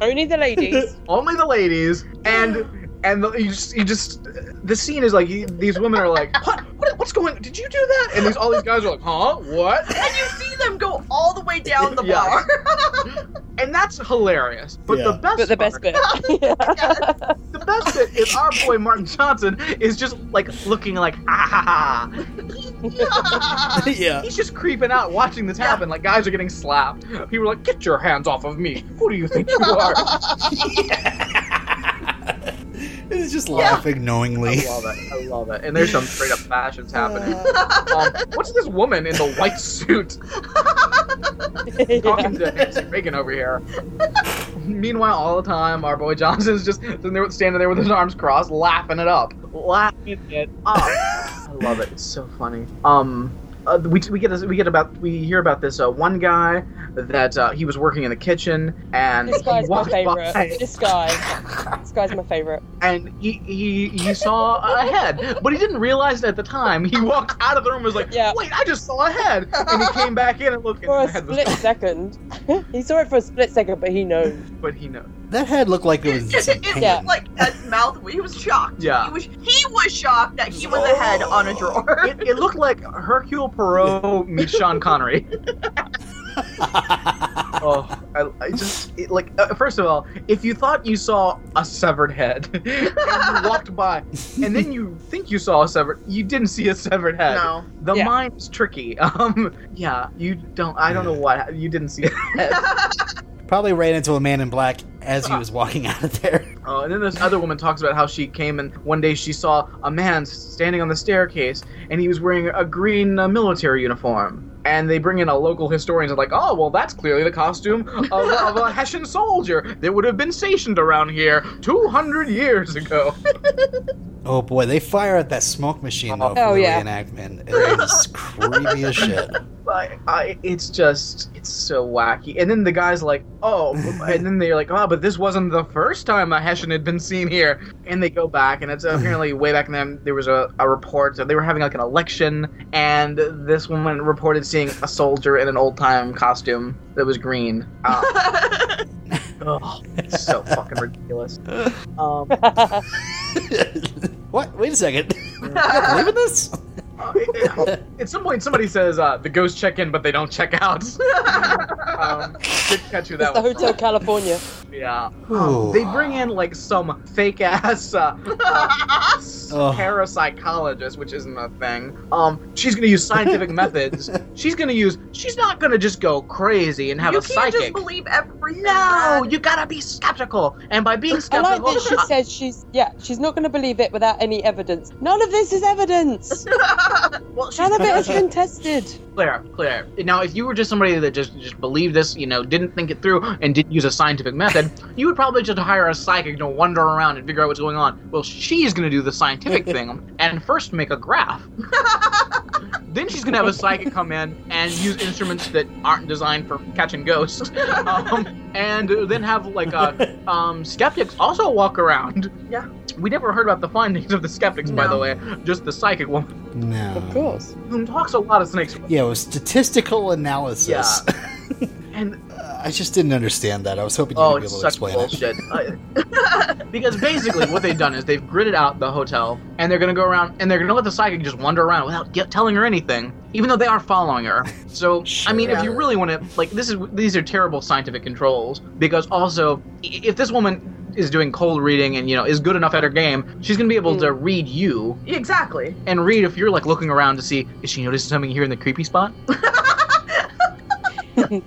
Only the ladies. only the ladies and and the, you just you just the scene is like you, these women are like what? what what's going did you do that? And these all these guys are like huh? What? And you see them go all the way down the Yeah. bar. and that's hilarious. But Yeah. the best But the best part- bit. the best bit is our boy Martin Johnson is just like looking like ah ha ha yeah. he's just creeping out watching this happen. Like guys are getting slapped. People are like get your hands off of me. Who do you think you are It's just laughing I knowingly. I love it. I love it. And there's some straight up fashions happening. Um, what's this woman in the white suit talking to Nancy Reagan over here? Meanwhile, all the time, our boy Johnson's just sitting there, standing there with his arms crossed, laughing it up, laughing it up. I love it. It's so funny. Um, uh, we, we get we get about we hear about this uh, one guy that uh, he was working in the kitchen and This guy's my favorite. by This guy. This guy's my favorite. and he, he he saw a head, but he didn't realize it at the time. He walked out of the room and was like, Yeah. "Wait, I just saw a head," and he came back in and looked, and For a the head was split second. he saw it for a split second, but he knows. But he knows. That head looked like it was in it, it. Yeah. looked like his mouth. He was shocked. Yeah. He was. He was shocked that he was a head on a drawer. It, it looked like Hercule Poirot meets Sean Connery. Oh, I, I just it, like uh, first of all, if you thought you saw a severed head and you walked by, and then you think you saw a severed, you didn't see a severed head. no. The Yeah. mind's tricky. Um, yeah, you don't. I don't know what you didn't see a head. Probably ran into a man in black as he was walking out of there. Uh, and then this other woman talks about how she came and one day she saw a man standing on the staircase and he was wearing a green uh, military uniform. And they bring in a local historian and like, oh, well, that's clearly the costume of, of a Hessian soldier that would have been stationed around here 200 years ago. Oh boy, they fire at that smoke machine though for Oh, the yeah. reenactment. It is creepy as shit. I, I, it's just, it's so wacky. And then the guy's like, oh, and then they're like, oh, but this wasn't the first time a Hessian had been seen here. And they go back, and it's apparently way back then there was a, a report that they were having like an election, and this woman reported seeing a soldier in an old time costume that was green. Uh, oh, it's so fucking ridiculous. Um, what? Wait a second. You don't believe in this? at some point, somebody says uh, the ghosts check in, but they don't check out. um, didn't catch who It's the was. Hotel from. California. Yeah. Ooh. They bring in like some fake ass uh, parapsychologist, which isn't a thing. Um, she's gonna use scientific methods. She's gonna use. She's not gonna just go crazy and have you a can't just believe everything. No, Brad. you gotta be skeptical, and by being I like skeptical, that she says she's yeah she's not going to believe it without any evidence. None of this is evidence. well, she's None of it has been tested. Claire, Claire. Now, if you were just somebody that just just believed this, you know, didn't think it through, and didn't use a scientific method, you would probably just hire a psychic to wander around and figure out what's going on. Well, she's going to do the scientific thing and first make a graph. then she's going to have a psychic come in and use instruments that aren't designed for catching ghosts, um, and then have like a um, skeptics also walk around. Yeah. We never heard about the findings of the skeptics, by the way. Just the psychic woman No. Of course. who talks a lot of snakes. Yeah, it was statistical analysis. Yeah. And Uh, I just didn't understand that. I was hoping you Oh, would be it's able to explain it. bullshit. I- because basically, what they've done is they've gridded out the hotel, and they're gonna go around, and they're gonna let the psychic just wander around without get, telling her anything, even though they are following her. So, I mean, if you really want to, like, this is these are terrible scientific controls because also, if this woman is doing cold reading and you know is good enough at her game, she's gonna be able to mm. read you exactly. and read if you're like looking around to see is she noticing something here in the creepy spot.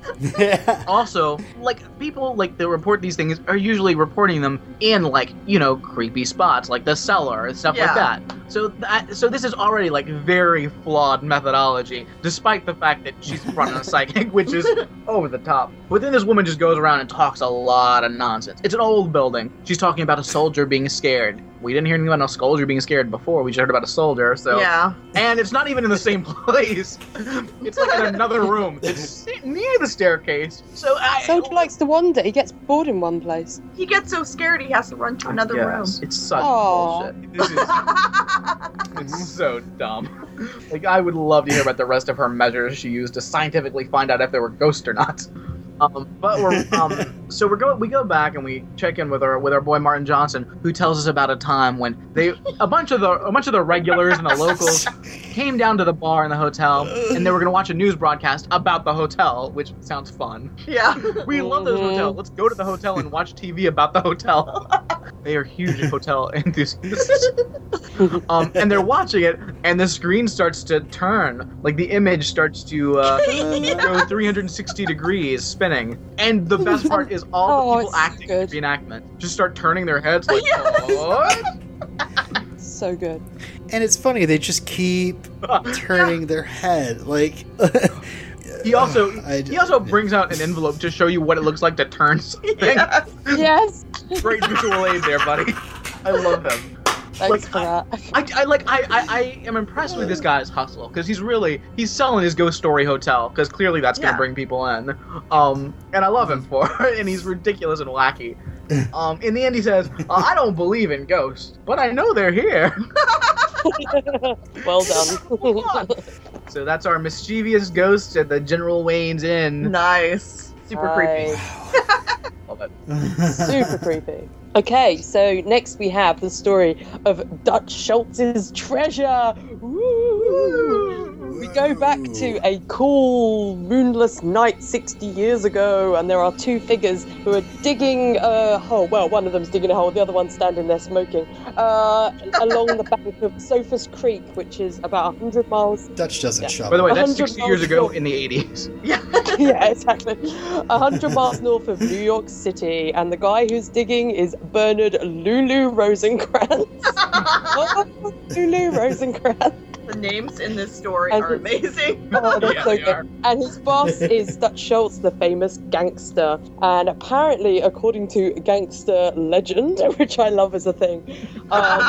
also, like people like that report these things are usually reporting them in like you know creepy spots like the cellar and stuff Yeah. like that. So that so this is already like very flawed methodology, despite the fact that she's running a psychic, which is over the top. But then this woman just goes around and talks a lot of nonsense. It's an old building. She's talking about a soldier being scared. We didn't hear anything about a soldier being scared before. We just heard about a soldier. So Yeah. and it's not even in the same place. It's like in another room. It's near the staircase. So I. Soldier likes to wander. He gets bored in one place. He gets so scared he has to run to another Yes, It's such Aw. bullshit. This is room. it's so dumb. Like I would love to hear about the rest of her measures she used to scientifically find out if there were ghosts or not. Um, but we're um, so we're going. We go back and we check in with our with our boy Martin Johnson, who tells us about a time when they a bunch of the a bunch of the regulars and the locals came down to the bar in the hotel, and they were going to watch a news broadcast about the hotel, which sounds fun. yeah. We love this Mhm. hotel. Let's go to the hotel and watch TV about the hotel. they are huge hotel enthusiasts. um, and they're watching it, and the screen starts to turn. Like the image starts to uh, go 360 degrees, spinning. And the best part is all Oh, the people it's acting good. the reenactment just start turning their heads like, Yes. what? So good. and it's funny they just keep turning their head like. He also I- he also brings out an envelope to show you what it looks like to turn something. Yeah. Yes. Great visual aid there, buddy. I love him. Thanks Like, for that. I, I like I, I, I am impressed with this guy's hustle because he's really he's selling his ghost story hotel because clearly that's gonna Yeah. bring people in, um and I love him for it and he's ridiculous and wacky. Um, in the end, he says, uh, "I don't believe in ghosts, but I know they're here." well done. So that's our mischievous ghost at the General Wayne's Inn. Nice. Super creepy. Love it. Super creepy. Okay, so next we have the story of Dutch Schultz's treasure. Woo! We go back to a cool moonless night 60 years ago, and there are two figures who are digging a hole. Well, one of them's digging a hole, the other one's standing there smoking, uh, along the bank of Esopus Creek, which is about 100 miles. Dutch doesn't Yeah. shovel. By the way, that's 100 60 years ago miles in the 80s. yeah, yeah exactly. 100 miles north of New York City, and the guy who's digging is Bernard Lulu Rosenkrantz. Lulu Rosenkrantz. The names in this story And are amazing. Oh, Yeah, so they good. are. And his boss is Dutch Schultz, the famous gangster. And apparently, according to gangster legend, which I love as a thing, um,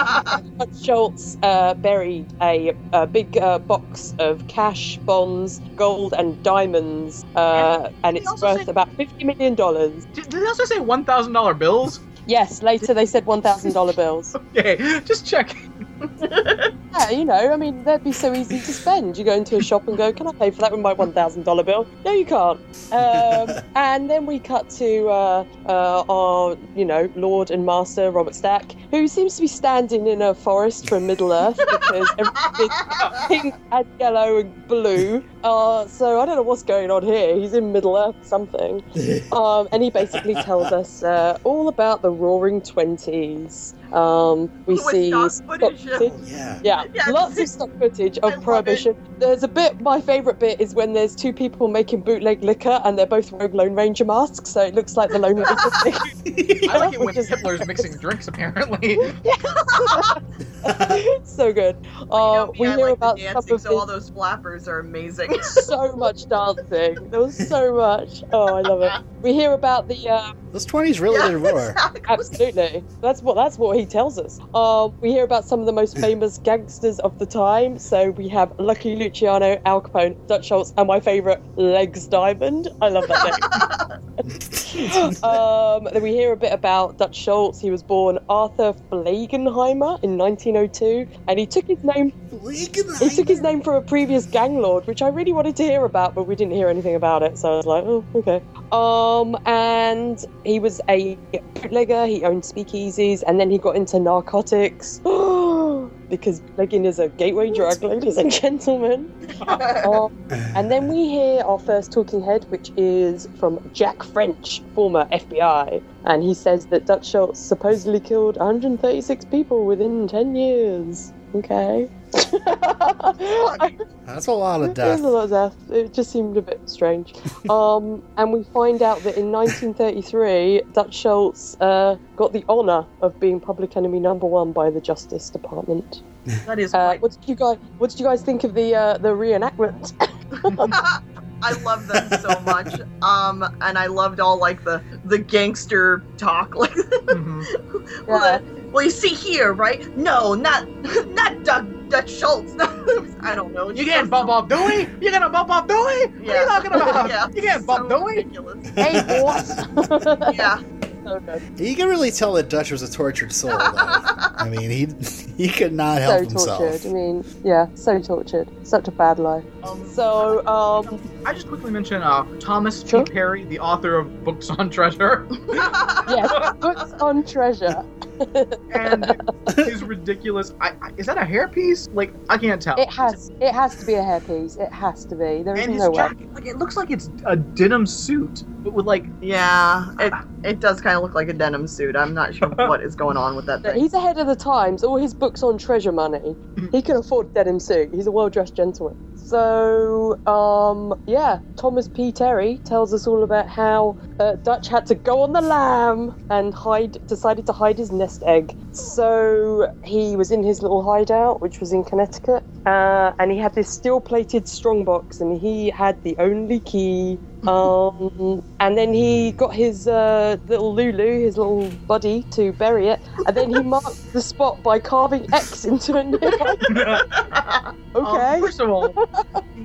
Dutch Schultz uh, buried a, a big uh, box of cash, bonds, gold, and diamonds, uh, and he it's worth said- about fifty million dollars. Did, did they also say $1,000 bills? Yes, later they said one thousand dollar bills. Okay, just check. Yeah, you know, I mean, that'd be so easy to spend. You go into a shop and go, "Can I pay for that with my one thousand dollar bill?" No, you can't. Um, and then we cut to uh, uh, our, you know, Lord and Master Robert Stack, who seems to be standing in a forest from Middle Earth because everything pink and yellow and blue. Uh, so I don't know what's going on here. He's in Middle Earth something. Um, and he basically tells us uh, all about the Roaring Twenties. Um, we With see stock stock footage. footage. yeah. Yeah, Yeah. lots of stock footage of love Prohibition. There's a bit, my favourite bit is when there's two people making bootleg liquor and they're both wearing Lone Ranger masks, so it looks like the Lone Ranger thing. I like it when is- Hitler's mixing drinks, apparently. so good. Uh, we I hear like about the some of so all those flappers are amazing. so much dancing. There was so much. Oh, I love it. We hear about the uh, Those twenties really did roar. exactly. Absolutely. That's what that's what he tells us. Um, we hear about some of the most famous gangsters of the time. So we have Lucky Luciano, Al Capone, Dutch Schultz, and my favourite, Legs Diamond. I love that name. um, then we hear a bit about Dutch Schultz. He was born Arthur Flegenheimer in 1902, and he took his name he took his name from a previous gang lord, which I really wanted to hear about, but we didn't hear anything about it. So I was like, oh, okay. Um, and he was a bootlegger. He owned speakeasies, and then he got into narcotics because bootlegging is a gateway drug, ladies and gentlemen. Um, and then we hear our first talking head, which is from Jack French, former FBI. And he says that Dutch Schultz supposedly killed 136 people within 10 years. Okay. That's a lot of There's death. a lot of death. It just seemed a bit strange. Um, and we find out that in 1933, Dutch Schultz uh, got the honour of being public enemy number one by the Justice Department. That is Uh, quite. what did you guys What did you guys think of the uh, the reenactment? I love them so much. Um, and I loved all like the the gangster talk, like. Mhm. well, well, you see here, right? No, not not Doug Dutch Schultz. I don't know. You can't bump off Dewey? You gonna bump off Dewey? What are Yeah. you talking about? Yeah, You can't bump so Dewey? ridiculous. hey, boss. Yeah. So good. You can really tell that Dutch was a tortured soul. I mean, he he could not help So himself. tortured. I mean, yeah, so tortured. Such a bad life. Um, So, um, I just quickly mention uh, Thomas Sure. P. Terry, the author of Books on Treasure, yes, books on treasure. and his ridiculous. I, I, is that a hairpiece? Like I can't tell. It has, it has to be a hairpiece. It has to be. There is and his no way. jacket, like it looks like it's a denim suit, but with like Yeah, it it does kind of look like a denim suit. I'm not sure what is going on with that thing. He's ahead of the times. All his books on treasure money. He can afford a denim suit. He's a well-dressed gentleman. So, um, yeah, Thomas P. Terry tells us all about how uh, Dutch had to go on the lam and hide, decided to hide his nest egg. So he was in his little hideout, which was in Connecticut, uh, and he had this steel-plated strongbox, and he had the only key. Um, and then he got his uh, little Lulu, his little buddy, to bury it, and then he marked the spot by carving X into a nearby. Okay. Um, first of all,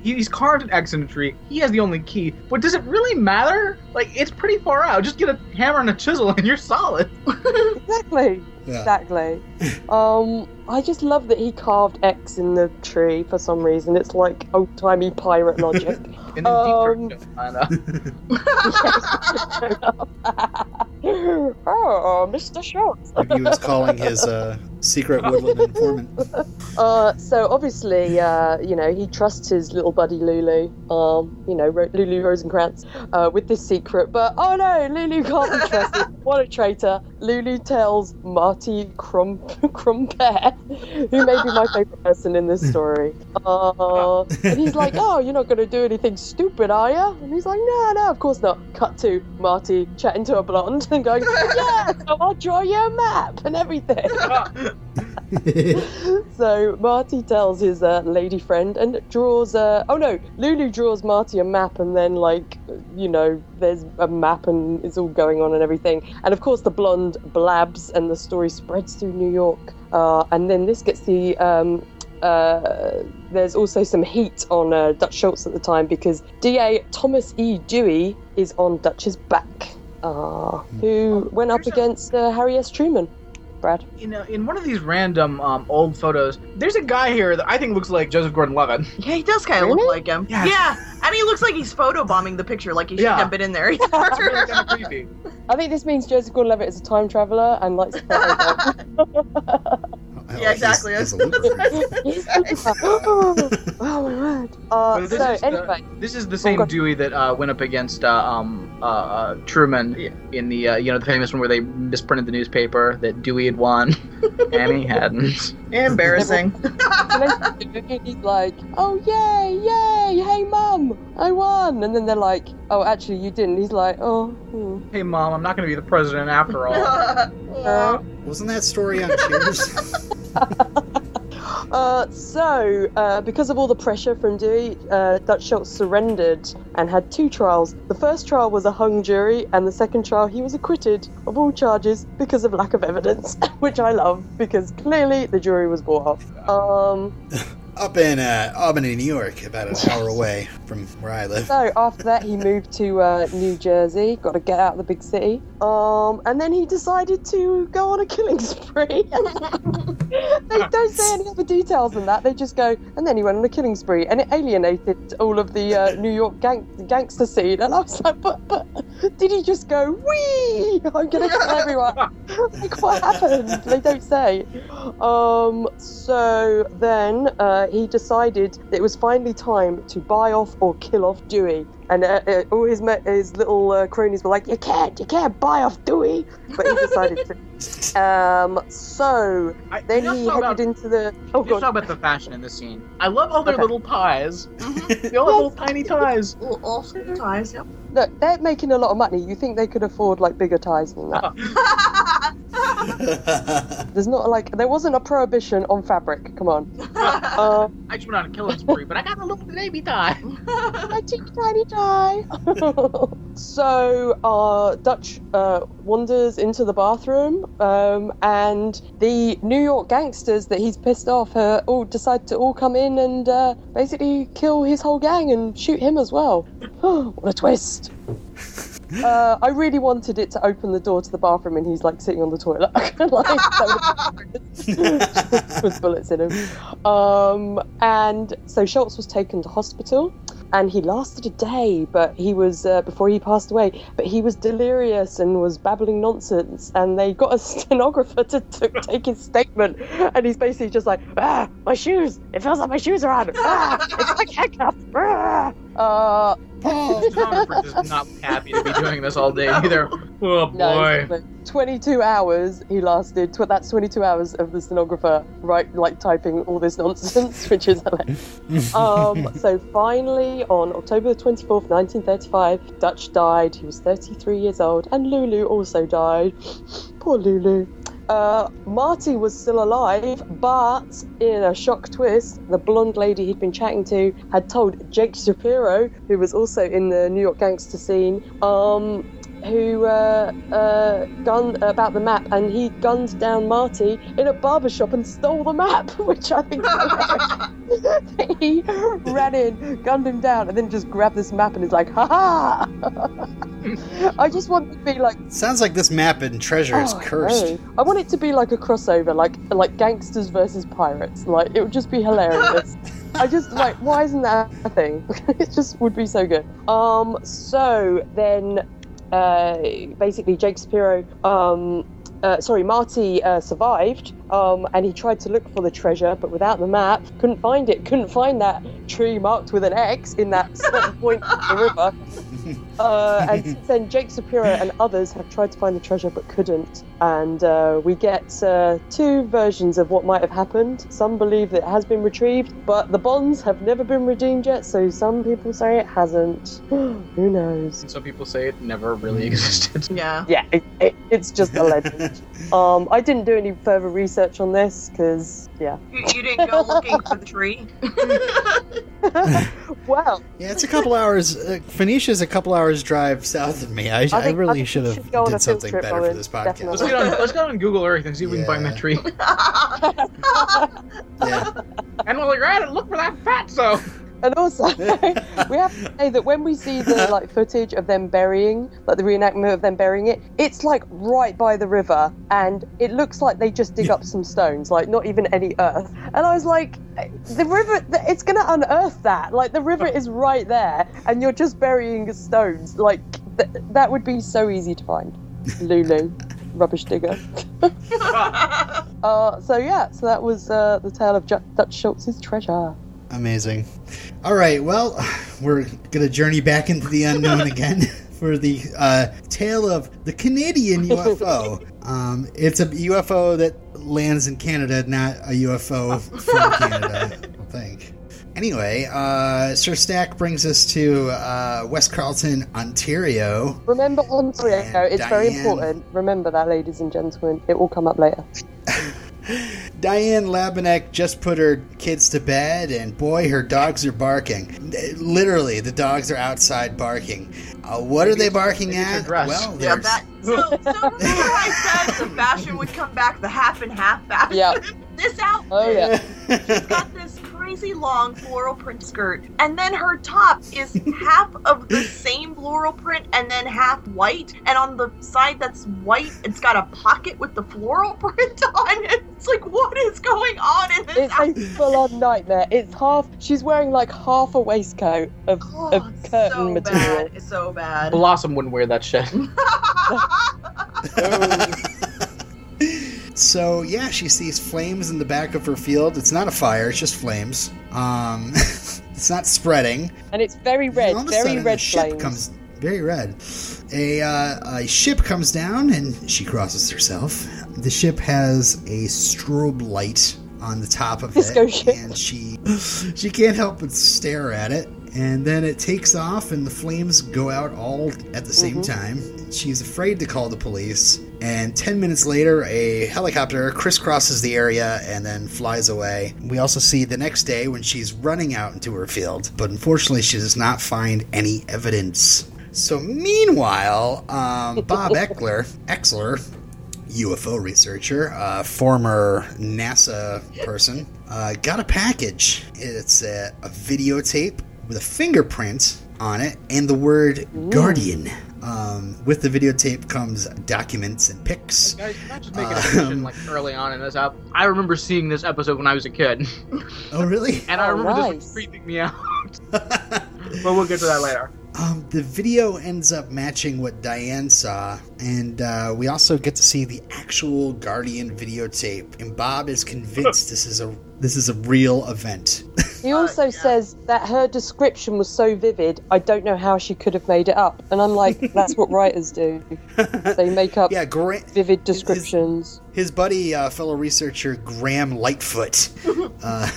he's carved an X in a tree. He has the only key. But does it really matter? Like, it's pretty far out. Just get a hammer and a chisel and you're solid. exactly. Yeah. Exactly. um, I just love that he carved X in the tree for some reason. It's like old timey pirate logic. And then Um, deep oh, Mr. Schultz. He was calling his uh, secret woodland informant. Uh, so obviously, uh, you know, he trusts his little buddy Lulu, um, you know, Ro- Lulu Rosenkrantz, uh, with this secret. But oh no, Lulu can't be trusted. what a traitor! Lulu tells Marty Crum Krompier, who may be my favorite person in this story. Uh, and he's like, "Oh, you're not going to do anything stupid, are you?" And he's like, "No, no, of course not." Cut to Marty chatting to a blonde and going, "Yeah, so I'll draw you a map and everything." so Marty tells his uh, lady friend and draws. Uh, oh no, Lulu draws Marty a map, and then like you know, there's a map and it's all going on and everything. And of course, the blonde blabs, and the story spreads through New York. Uh, and then this gets the. Um, uh, there's also some heat on uh, Dutch Schultz at the time because DA Thomas E. Dewey is on Dutch's back, uh, who went up against uh, Harry S. Truman. Brad. In, uh, in one of these random um, old photos, there's a guy here that I think looks like Joseph Gordon-Levitt. Yeah, he does kind of look like him. Yes. Yeah, and he looks like he's photobombing the picture, like he shouldn't Yeah. have been in there. It's really kind of creepy. I think this means Joseph Gordon-Levitt is a time traveler and likes to photobomb. Yeah, exactly. He's, he's a Looper. oh, my word. Uh, But this so is the- anyway, This is the same God. Dewey that uh, went up against uh, um, uh, uh, Truman in the uh, you know the famous one where they misprinted the newspaper that Dewey had won and he hadn't. Embarrassing. so he's like, "Oh yay, yay! Hey mum, I won!" And then they're like, "Oh, actually, you didn't." He's like, "Oh." Hmm. Hey mom, I'm not going to be the president after all. Uh, Wasn't that story on Cheers? Uh, so, uh, because of all the pressure from Dewey, uh, Dutch Schultz surrendered and had two trials. The first trial was a hung jury, and the second trial he was acquitted of all charges because of lack of evidence, which I love because clearly the jury was bought off. Um, Up in uh, Albany, New York, about an hour away from where I live. so after that, he moved to uh, New Jersey. Got to get out of the big city. Um, and then he decided to go on a killing spree. they don't say any other details than that. They just go, and then he went on a killing spree, and it alienated all of the uh, New York gang- gangster scene. And I was like, but, but, did he just go, wee? I'm gonna kill everyone. like, what happened? They don't say. Um, so then uh, he decided that it was finally time to buy off or kill off Dewey. and uh, uh, all his ma- his little uh, cronies were like, "You can't, you can't buy off Dewey," but he decided to. Um, so I, then he headed about, into the. Oh let's god, talk about the fashion in this scene. I love all their Okay. little ties. They all have little tiny ties. All, all school ties, yep. look, they're making a lot of money. You think they could afford like bigger ties than that? There's not like there wasn't a prohibition on fabric. Come on. Um, I just went on a killing spree, but I got a little baby tie. My teeny tiny tie. so, uh, Dutch uh, wanders into the bathroom, um, and the New York gangsters that he's pissed off uh, all decide to all come in and uh, basically kill his whole gang and shoot him as well. what a twist! Uh, I really wanted it to open the door to the bathroom and he's like sitting on the toilet, like with bullets in him. Um, and so Schultz was taken to hospital, and he lasted a day, but he was uh, before he passed away. But he was delirious and was babbling nonsense, and they got a stenographer to, to take his statement, and he's basically just like, ah, my shoes, it feels like my shoes are on, ah, it's like handcuffs, ah. Uh, Paul, Stenographer does not look happy to be doing this all day either. Oh boy. exactly. 22 hours he lasted. Tw- that's 22 hours of the stenographer, right, like typing all this nonsense, which is hilarious. um, so finally, on October the 24th, 1935, Dutch died. He was 33 years old, and Lulu also died. Poor Lulu. Uh, Marty was still alive, but in a shock twist, the blonde lady he'd been chatting to had told Jake Shapiro, who was also in the New York gangster scene, um, who uh, uh, gunned about the map, and he gunned down Marty in a barbershop and stole the map, which I think he ran in, gunned him down, and then just grabbed this map and is like, ha ha! I just want it to be like sounds like this map and treasure is Oh, I cursed. know. I want it to be like a crossover, like like gangsters versus pirates. Like it would just be hilarious. I just like why isn't that a thing? it just would be so good. Um. So then, uh, basically, Jake Shapiro. Um. Uh, sorry, Marty uh, survived, um, and he tried to look for the treasure, but without the map, couldn't find it. Couldn't find that tree marked with an X in that certain point of the river. Uh, and since then, Jake Shapiro and others have tried to find the treasure but couldn't. And uh, we get uh, two versions of what might have happened. Some believe that it has been retrieved, but the bonds have never been redeemed yet, so some people say it hasn't. Who knows? And some people say it never really existed. yeah. Yeah, it, it, it's just a legend. um, I didn't do any further research on this because, yeah. You, you didn't go looking for the tree. well, Yeah, it's a couple hours. Uh, Phoenicia's a couple hours drive south of me. I, I, think- I really think should have should go on a did something trip, better for this podcast. Let's Definitely. get on let's get on Google Earth and see if we can find that tree. Yeah. And while you're at it, look for that fatso. And also, we have to say that when we see the like footage of them burying, like the reenactment of them burying it, it's like right by the river, and it looks like they just dig up some stones, like not even any earth. And I was like, the river, it's gonna unearth that. Like the river is right there, and you're just burying stones. Like th- that would be so easy to find. Lulu, rubbish digger. Uh, so yeah, so that was uh, the tale of Ju- Dutch Schultz's treasure. Amazing. All right, well, we're going to journey back into the unknown again for the uh, tale of the Canadian UFO. um, it's a UFO that lands in Canada, not a UFO from Canada, I don't think. Anyway, uh, Sir Stack brings us to uh, West Carleton, Ontario. Remember Ontario, And it's very important. Remember that, ladies and gentlemen. It will come up later. Diane Labinek just put her kids to bed, and boy, her dogs are barking. Literally, the dogs are outside barking. Uh, what are they barking maybe at? Well, Yeah, there's that. So, so remember I said the fashion would come back, the half and half fashion. Yeah. this outfit. Oh, yeah. She's got this crazy long floral print skirt, and then her top is half of the same floral print and then half white. And on the side that's white, it's got a pocket with the floral print on it. It's like, what is going on in this It's a full on nightmare. It's half, she's wearing like half a waistcoat of, Oh, of curtain so material. bad. It's so bad. Blossom wouldn't wear that shit. So yeah, she sees flames in the back of her field. It's not a fire; it's just flames. Um, It's not spreading. and it's very red, all of a very sudden, red a ship flames. comes very red. A, uh, a ship comes down and she crosses herself. The ship has a strobe light on the top of Disco it, ship. and she she can't help but stare at it. And then it takes off, and the flames go out all at the same time. She's afraid to call the police. And 10 minutes later, a helicopter crisscrosses the area and then flies away. We also see the next day when she's running out into her field, but unfortunately, she does not find any evidence. So, meanwhile, um, Bob Eckler, Oechsler, UFO researcher, uh, former NASA person, uh, got a package. It's a, a videotape with a fingerprint on it and the word Guardian. Um, with the videotape comes documents and pics. Guys, can I just make Um, like early on in this app? I remember seeing this episode when I was a kid, Oh, really? and I Oh, remember nice. this was freaking me out. but we'll get to that later. Um, the video ends up matching what Diane saw, and uh, we also get to see the actual Guardian videotape. And Bob is convinced this is a this is a real event. He also says that her description was so vivid, I don't know how she could have made it up. And I'm like, that's what writers do. They make up yeah, Gra- vivid descriptions. his buddy, uh, fellow researcher Graham Lightfoot, uh,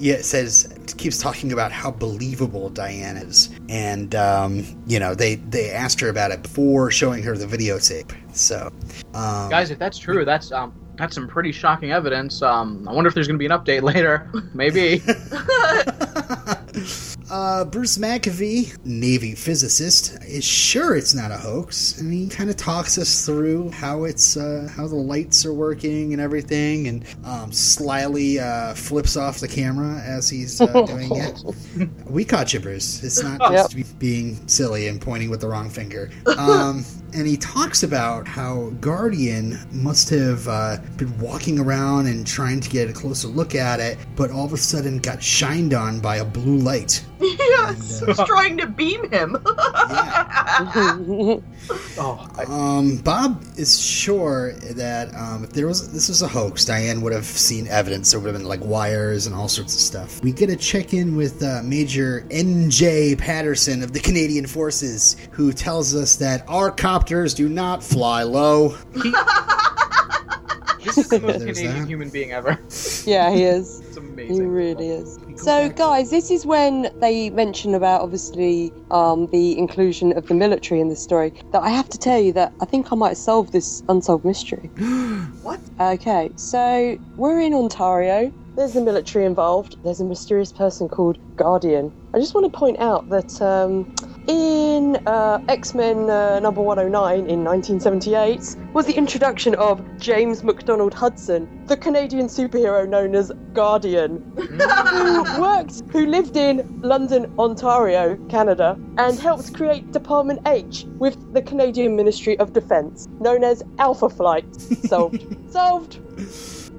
yeah, says keeps talking about how believable Diane is, and um, you know they they asked her about it before showing her the videotape. So, um, Guys, if that's true, that's um that's some pretty shocking evidence. Um, I wonder if there's gonna be an update later. Maybe. uh, Bruce Maccabee, Navy physicist, is sure it's not a hoax, and he kind of talks us through how it's uh, how the lights are working and everything, and um, slyly uh, flips off the camera as he's uh, doing it. We caught you, Bruce. It's not just be- being silly and pointing with the wrong finger. Um, and he talks about how Guardian must have uh, been walking around and trying to get a closer look at it, but all of a sudden got shined on by a blue light. Yes, And, uh, it's trying to beam him. Yeah. oh, I, Um, Bob is sure that um, if there was this was a hoax, Diane would have seen evidence. There would have been like wires and all sorts of stuff. We get a check in with uh, Major N.J. Patterson of the Canadian Forces, who tells us that our copters do not fly low. this is the most There's Canadian that. human being ever. Yeah, he is. It's amazing. He really is. So, back- guys, this is when they mention about obviously um, the inclusion of the military in this story. That I have to tell you that I think I might solve this unsolved mystery. what? Okay, so we're in Ontario. There's the military involved. There's a mysterious person called Guardian. I just want to point out that um, in uh, X Men uh, number 109 in 1978 was the introduction of James MacDonald Hudson, the Canadian superhero known as Guardian, who worked, who lived in London, Ontario, Canada, and helped create Department H with the Canadian Ministry of Defence, known as Alpha Flight. Solved. Solved.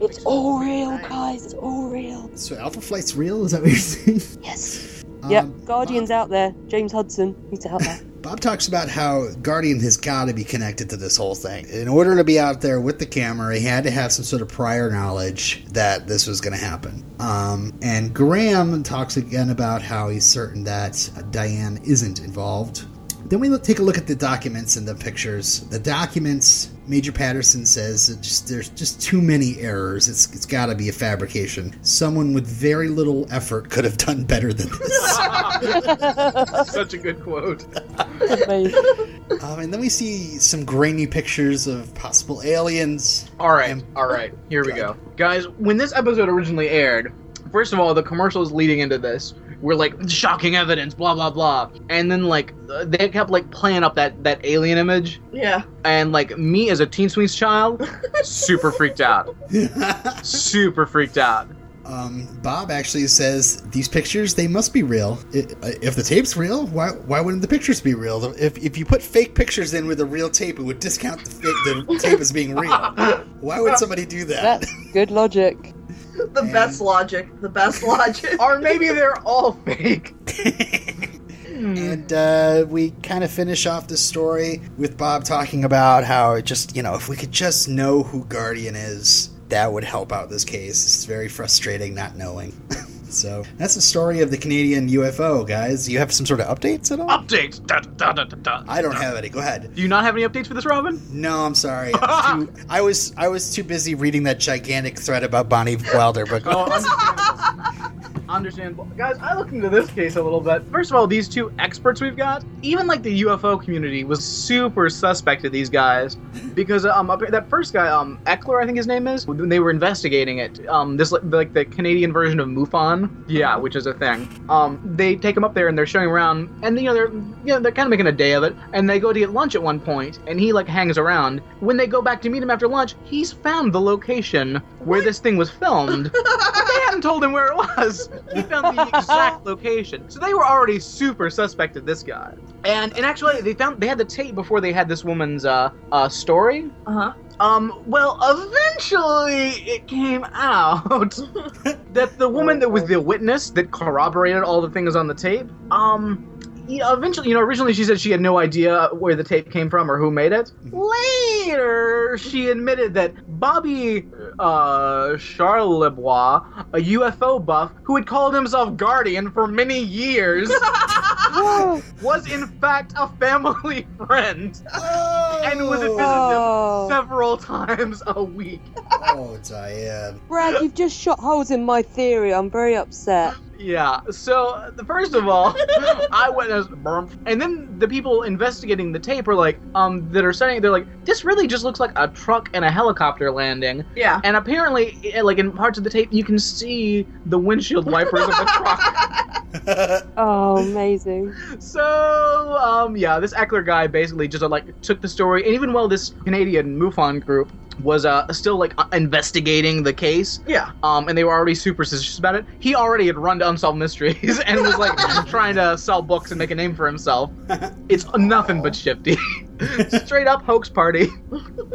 It's all real, guys. It's all real. So Alpha Flight's real? Is that what you're saying? Yes. Um, Yep. Guardian's out there. James Hudson. He's out there. Bob talks about how Guardian has got to be connected to this whole thing. In order to be out there with the camera, he had to have some sort of prior knowledge that this was going to happen. Um, and Graham talks again about how he's certain that Diane isn't involved. Then we look, take a look at the documents and the pictures. The documents, Major Patterson says just there's just too many errors. It's it's got to be a fabrication. Someone with very little effort could have done better than this. Such a good quote. Um, and then we see some grainy pictures of possible aliens. All right, And- all right. Here we go, guys. When this episode originally aired, first of all, the commercials leading into this were like shocking evidence, blah blah blah, and then like they kept like playing up that that alien image, Yeah. and like me as a Teen Sweets child, super freaked out, super freaked out. um, Bob actually says these pictures they must be real. If the tape's real, why why wouldn't the pictures be real? If, if you put fake pictures in with a real tape, it would discount the, the tape as being real. Why would somebody do that? That's good logic. The best logic. The best logic. Or maybe they're all fake. And uh, we kind of finish off the story with Bob talking about how it just, you know, if we could just know who Guardian is, that would help out this case. It's very frustrating not knowing. So that's the story of the Canadian UFO, guys. You have some sort of updates at all? Updates. Da, da, da, da, da. I don't have any. Go ahead. Do you not have any updates for this, Robin? No, I'm sorry. I was, too, I was I was too busy reading that gigantic thread about Bonnie Wilder. But Oh, understandable. Guys, I looked into this case a little bit. First of all, these two experts we've got, even like the UFO community was super suspect of these guys because um up- that first guy um Eckler I think his name is when they were investigating it um this like, like the Canadian version of MUFON yeah which is a thing um they take him up there and they're showing around and you know they're you know they're kind of making a day of it and they go to get lunch at one point and he like hangs around when they go back to meet him after lunch he's found the location where this thing was filmed but they hadn't told him where it was. He found the exact location. So they were already super suspect of this guy. And and actually they found they had the tape before they had this woman's uh uh story. Uh-huh. Um well eventually it came out that the woman that was the witness that corroborated all the things on the tape, um yeah, eventually, you know, originally she said she had no idea where the tape came from or who made it. Later, she admitted that Bobby uh, Charlebois, a UFO buff who had called himself Guardian for many years, was in fact a family friend and would visit them Oh. several times a week. oh, Diane. Brad, you've just shot holes in my theory. I'm very upset. Yeah. So the first of all, eyewitness, and then the people investigating the tape are like, um, that are saying they're like, this really just looks like a truck and a helicopter landing. Yeah. And apparently, i- like in parts of the tape, you can see the windshield wipers of the truck. Oh, amazing. So, um, yeah, this Oechsler guy basically just uh, like took the story, and even while this Canadian MUFON group was uh, still like uh, investigating the case, Yeah. um, and they were already super suspicious about it. He already had run to Unsolved Mysteries and was like trying to sell books and make a name for himself. It's nothing but shifty, straight up hoax party.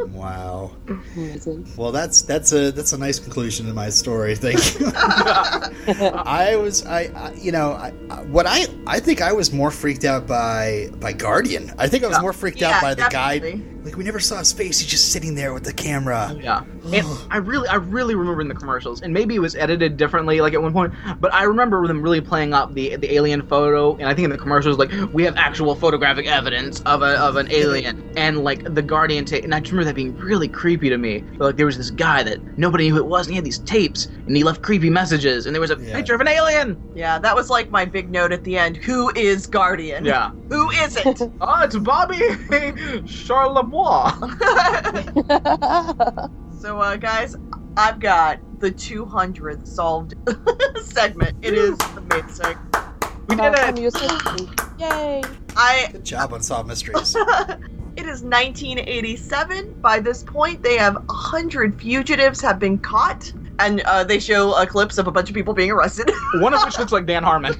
wow. Amazing. Well, that's that's a that's a nice conclusion to my story. Thank you. I was I, I you know I, I- what I I think I was more freaked out by by Guardian. I think I was Yeah. more freaked Yeah, out by the definitely. guy. Like we never saw his face. He's just sitting there with the camera. Oh, yeah, and I really, I really remember in the commercials, and maybe it was edited differently, like at one point. But I remember them really playing up the the alien photo, and I think in the commercials, like we have actual photographic evidence of a of an alien, and like the Guardian tape. And I just remember that being really creepy to me. Like there was this guy that nobody knew who it was, and he had these tapes, and he left creepy messages, and there was a Yeah. picture of an alien. Yeah, that was like my big note at the end. Who is Guardian? Yeah. Who is it? Oh, it's Bobby Charlebois. so, uh, guys, I've got the 200th solved segment. It is amazing. We did it. Yay. I Good job on solved mysteries. it is 1987. By this point, they have 100 fugitives have been caught, and uh, they show uh, clips of a bunch of people being arrested. One of which looks like Dan Harmon.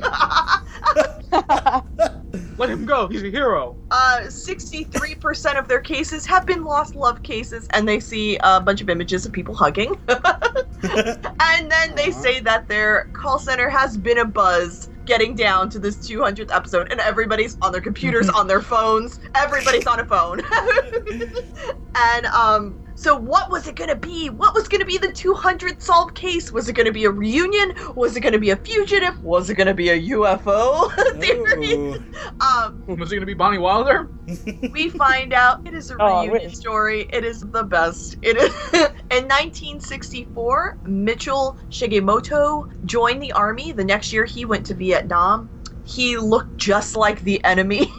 Let him go. He's a hero. uh, 63% of their cases have been lost love cases, and they see a bunch of images of people hugging. and then they say that their call center has been a buzz getting down to this 200th episode, and everybody's on their computers, on their phones. Everybody's on a phone. and, um, so what was it gonna be? What was gonna be the 200th solved case? Was it gonna be a reunion? Was it gonna be a fugitive? Was it gonna be a UFO theory? Um, Was it gonna be Bonnie Wilder? we find out it is a Oh, reunion wait. story. It is the best. It is in 1964. Mitchell Shigemoto joined the army. The next year, he went to Vietnam. He looked just like the enemy.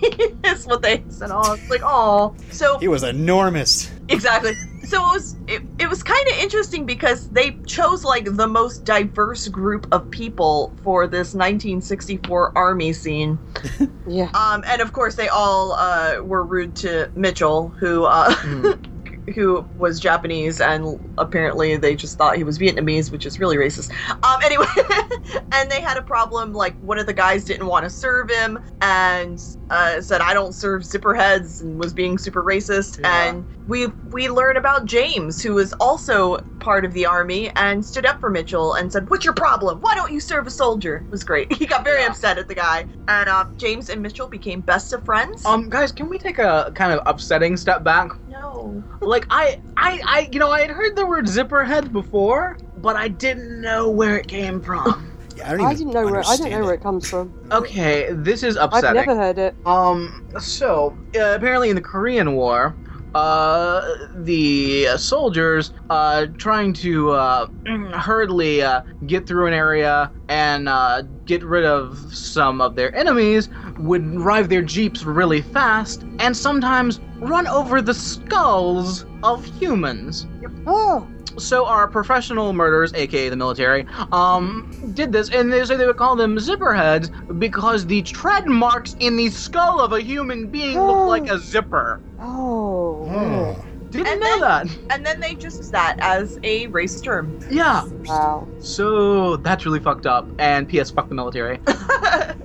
is what they said. Oh, it's like oh. So He was enormous. Exactly. So it was it, it was kind of interesting because they chose like the most diverse group of people for this 1964 army scene. Yeah. Um, and of course, they all uh, were rude to Mitchell, who uh, who was Japanese, and apparently they just thought he was Vietnamese, which is really racist. Um, anyway, and they had a problem. Like one of the guys didn't want to serve him, and uh, said, "I don't serve zipperheads," and was being super racist. Yeah. And we we learn about James, who was also part of the army, and stood up for Mitchell and said, "What's your problem? Why don't you serve a soldier?" It was great. He got very Yeah. upset at the guy, and uh, James and Mitchell became best of friends. Um, guys, can we take a kind of upsetting step back? no. Like, I, I, I, you know, I had heard the word zipperhead before, but I didn't know where it came from. Yeah, I don't I didn't know where I don't know where it. it comes from. I don't know where it comes from. Okay, this is upsetting. I've never heard it. Um, so uh, apparently in the Korean War, uh, the soldiers, uh, trying to uh, hurriedly uh, get through an area and uh, get rid of some of their enemies, would drive their jeeps really fast and sometimes run over the skulls of humans. Oh, So our professional murderers, aka the military, um, did this, and they say they would call them zipperheads because the tread marks in the skull of a human being look like a zipper. oh, Oh. Didn't And know then- that. And then they just use that as a race term. Yeah. wow. So that's really fucked up. And P.S. Fuck the military.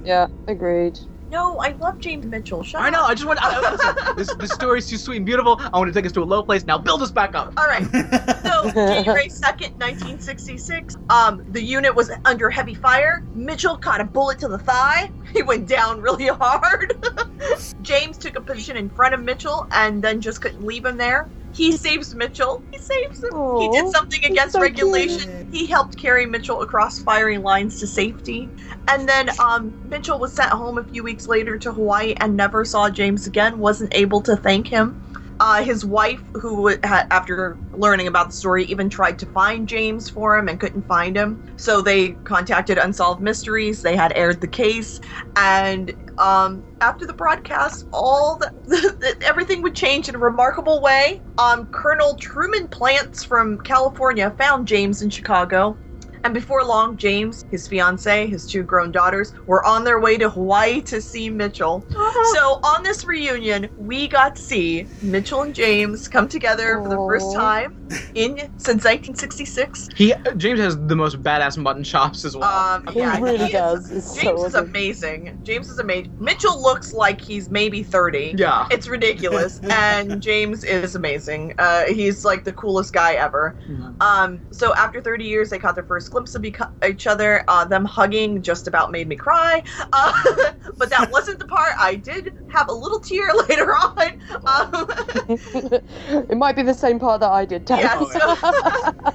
Yeah, agreed. No, I love James Mitchell. Shut I know. I just want. I, listen, this this story's too sweet and beautiful. I want to take us to a low place. Now build us back up. All right. So January second, nineteen sixty-six. Um, the unit was under heavy fire. Mitchell caught a bullet to the thigh. He went down really hard. James took a position in front of Mitchell and then just couldn't leave him there. He saves Mitchell. He saves him. he did something against so cute. regulation. He helped carry Mitchell across firing lines to safety. And then um, Mitchell was sent home a few weeks later to Hawaii and never saw James again. Wasn't able to thank him. Uh, his wife, who after learning about the story, even tried to find James for him and couldn't find him. So they contacted Unsolved Mysteries. They had aired the case, and um, after the broadcast, all the, everything would change in a remarkable way. Um, Colonel Truman Plants from California found James in Chicago. And before long, James, his fiance, his two grown daughters, were on their way to Hawaii to see Mitchell. So on this reunion, we got to see Mitchell and James come together for the first time in since 1966. He James has the most badass mutton chops as well. Um, He really he is- does. It's so James is awesome. amazing. James is amazing. Mitchell looks like he's maybe 30. yeah. It's ridiculous, and James is amazing. Uh, he's like the coolest guy ever. Mhm. Um, so after 30 years, they caught their first glimpse of each other. Uh, them hugging just about made me cry. Uh, but that wasn't the part. I did have a little tear later on. Um, it might be the same part that I did. yeah. So,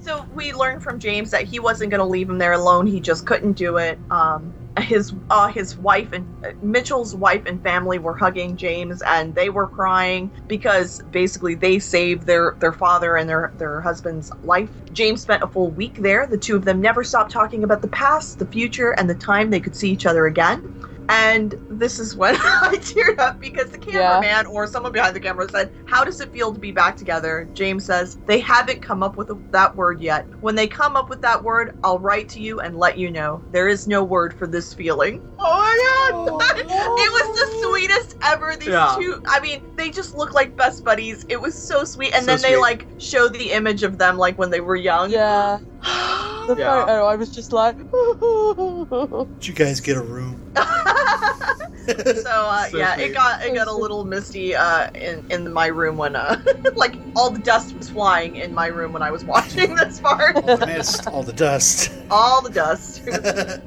so we learned from James that he wasn't going to leave him there alone. He just couldn't do it. Um, his uh, his wife and uh, Mitchell's wife and family were hugging James, and they were crying because basically they saved their their father and their their husband's life. James spent a full week there. The two of them never stopped talking about the past, the future, and the time they could see each other again. And this is when I teared up because the cameraman or someone behind the camera said, How does it feel to be back together? James says, They haven't come up with that word yet. When they come up with that word, I'll write to you and let you know. There is no word for this feeling. Oh my god! Oh, it was the sweetest ever. These Yeah. two, I mean, they just look like best buddies. It was so sweet. And So then they sweet. like show the image of them like when they were young. yeah, the Yeah. photo. I was just like, Did you guys get a room? so uh, So yeah, sweet. it got it got a little misty uh, in in my room when uh like all the dust was flying in my room when I was watching this part. All the mist, all the dust. all the dust.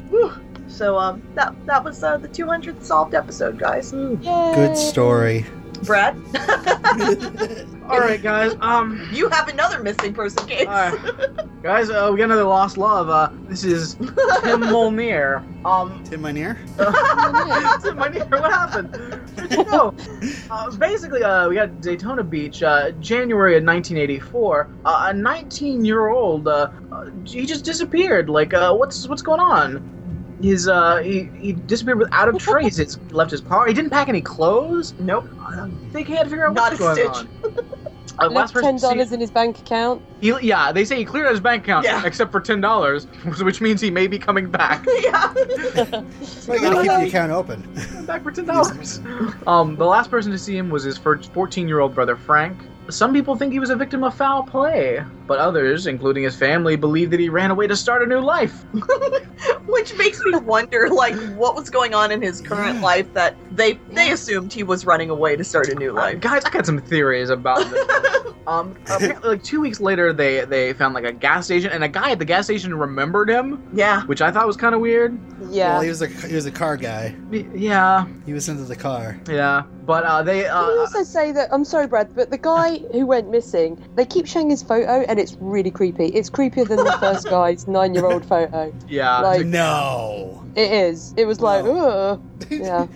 Whew. so um that that was uh, the 200th solved episode, guys. Good story. Brad, All right, guys. Um, you have another missing person case. all right. guys, uh, we got another lost love. Uh, this is Tim Molnir. Um, Tim Minear? Tim Molnir, what happened? Where'd you go? Uh, basically, uh, we got Daytona Beach, uh, January of 1984. Uh, a 19-year-old, uh, uh, he just disappeared. Like, uh, what's what's going on? His uh, he, he disappeared without a trace. It's left his car. He didn't pack any clothes. nope. Uh, they can't figure out Not what's a going stitch. on. Uh, last left ten dollars in his bank account. He, yeah, they say he cleared out his bank account, Yeah. except for ten dollars, which means he may be coming back. yeah. Well, you gotta keep the account open. back for ten dollars. Um, the last person to see him was his fourteen-year-old brother Frank. Some people think he was a victim of foul play, but others, including his family, believe that he ran away to start a new life. Which makes me wonder, like, what was going on in his current Yeah. life that they they assumed he was running away to start a new Uh, life. guys, I got some theories about this. Um, apparently, like two weeks later, they they found like a gas station, and a guy at the gas station remembered him, Yeah. which I thought was kind of weird. Yeah. Well, he was a he was a car guy. Yeah, He was into the car. yeah, but uh, they Can we uh, also say that I'm sorry, Brad, but the guy who went missing, they keep showing his photo, and it's really creepy. It's creepier than the first guy's nine-year-old photo. yeah, Like No. it is. It was like, No. ugh. Yeah.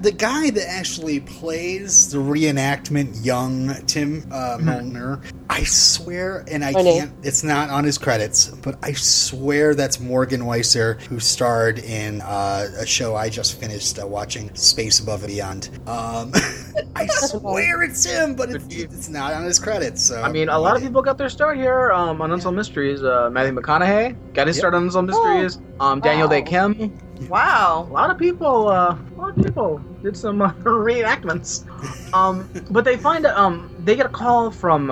The guy that actually plays the reenactment young Tim uh, Molnar, I swear, and I My can't, it's not on his credits, but I swear that's Morgan Weisser, who starred in uh, a show I just finished uh, watching, Space Above and Beyond. Um, I swear it's him, but it's, it's not on his credits. So I mean, a lot of people got their start here um, on Unsolved Mysteries. Uh, Matthew McConaughey got his Yep. start on Unsolved Mysteries. Um, Daniel Wow. Dae Kim. Wow. A lot of people, uh, a lot of people did some uh, reenactments. Um, but they find um, they get a call from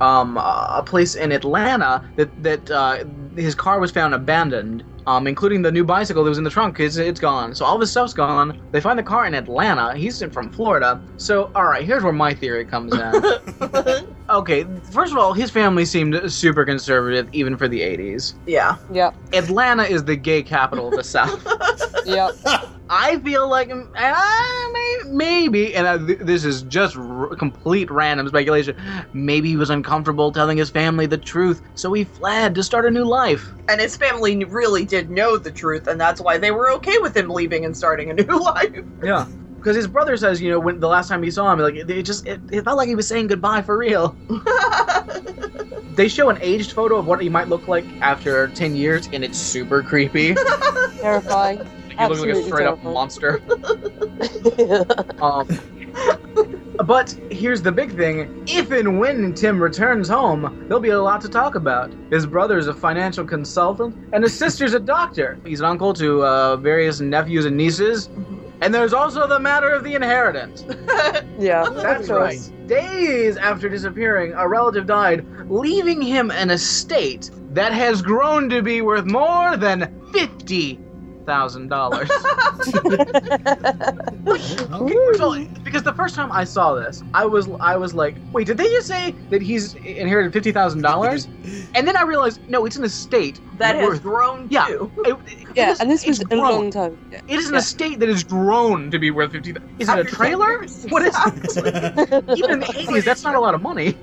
um, a place in Atlanta that that uh, his car was found abandoned. Um, including the new bicycle that was in the trunk, it's, it's gone. So all this stuff's gone. They find the car in Atlanta. He's from Florida. So, all right, here's where my theory comes in. okay, first of all, his family seemed super conservative, even for the 80s. yeah. Yep. Atlanta is the gay capital of the South. Yep. I feel like uh, may- maybe, and uh, th- this is just r- complete random speculation. Maybe he was uncomfortable telling his family the truth, so he fled to start a new life. And his family really did know the truth, and that's why they were okay with him leaving and starting a new life. Yeah, because his brother says, you know, when the last time he saw him, like it, it just it, it felt like he was saying goodbye for real. They show an aged photo of what he might look like after ten years, and it's super creepy. Terrifying. he looks like a Absolutely straight up monster. Um, but here's the big thing: if and when Tim returns home, there'll be a lot to talk about. His brother's a financial consultant, and his sister's a doctor. He's an uncle to uh, various nephews and nieces. And there's also the matter of the inheritance. yeah. That's right. Days after disappearing, a relative died, leaving him an estate that has grown to be worth more than fifty thousand dollars. First of all, because the first time I saw this, I was I was like, wait, did they just say that he's inherited fifty thousand dollars? And then I realized, no, it's an estate that has worth- grown Yeah. too. It- it- Yeah, it's- and this was it's a grown. long time. Yeah. It is an Yeah. estate that has grown to be worth fifty. Is it a trailer? What is exactly. Even in the eighties, that's not a lot of money.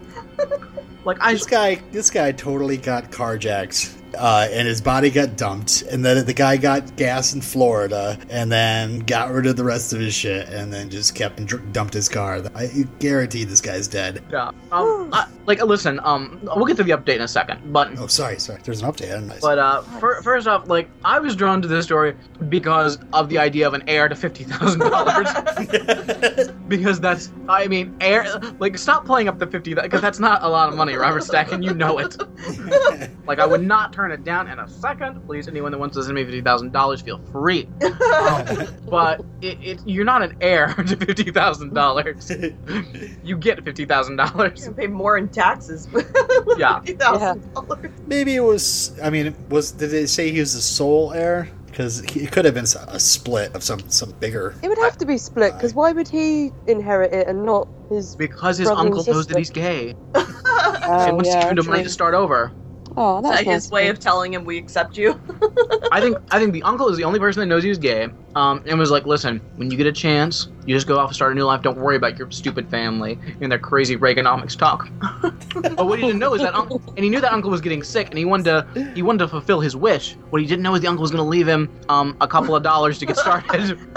Like I, This guy, this guy totally got carjacked, uh, and his body got dumped, and then the guy got gas in Florida, and then got rid of the rest of his shit, and then just kept and dr- dumped his car. I guarantee this guy's dead. yeah, um, I, like listen, um, we'll get to the update in a second, but Oh, sorry, sorry. There's an update. But uh, fir- first off, like I was drawn to this story because of the idea of an heir to fifty thousand dollars. because that's, I mean, heir. Like, stop playing up the fifty because that's not a lot of money, Robert Stack, and you know it. Like, I would not turn it down in a second. Please, anyone that wants to send me fifty thousand dollars, feel free. But it, it, you're not an heir to fifty thousand dollars. You get fifty thousand dollars. You're pay more in taxes. Yeah. $50,000. Maybe it was. I mean, was did they say he was the sole heir? Because it could have been a split of some some bigger. It would have to be split because why would he inherit it and not his? Because his uncle knows that he's gay Oh, and wants yeah, to give him the money to start over. Oh, Is that's that his way of telling him we accept you? I think I think the uncle is the only person that knows he's gay, um, and was like, "Listen, when you get a chance, you just go off and start a new life. Don't worry about your stupid family and their crazy Reaganomics talk." but what he didn't know is that uncle, and he knew that uncle was getting sick, and he wanted to he wanted to fulfill his wish. What he didn't know is the uncle was going to leave him um, a couple of dollars to get started.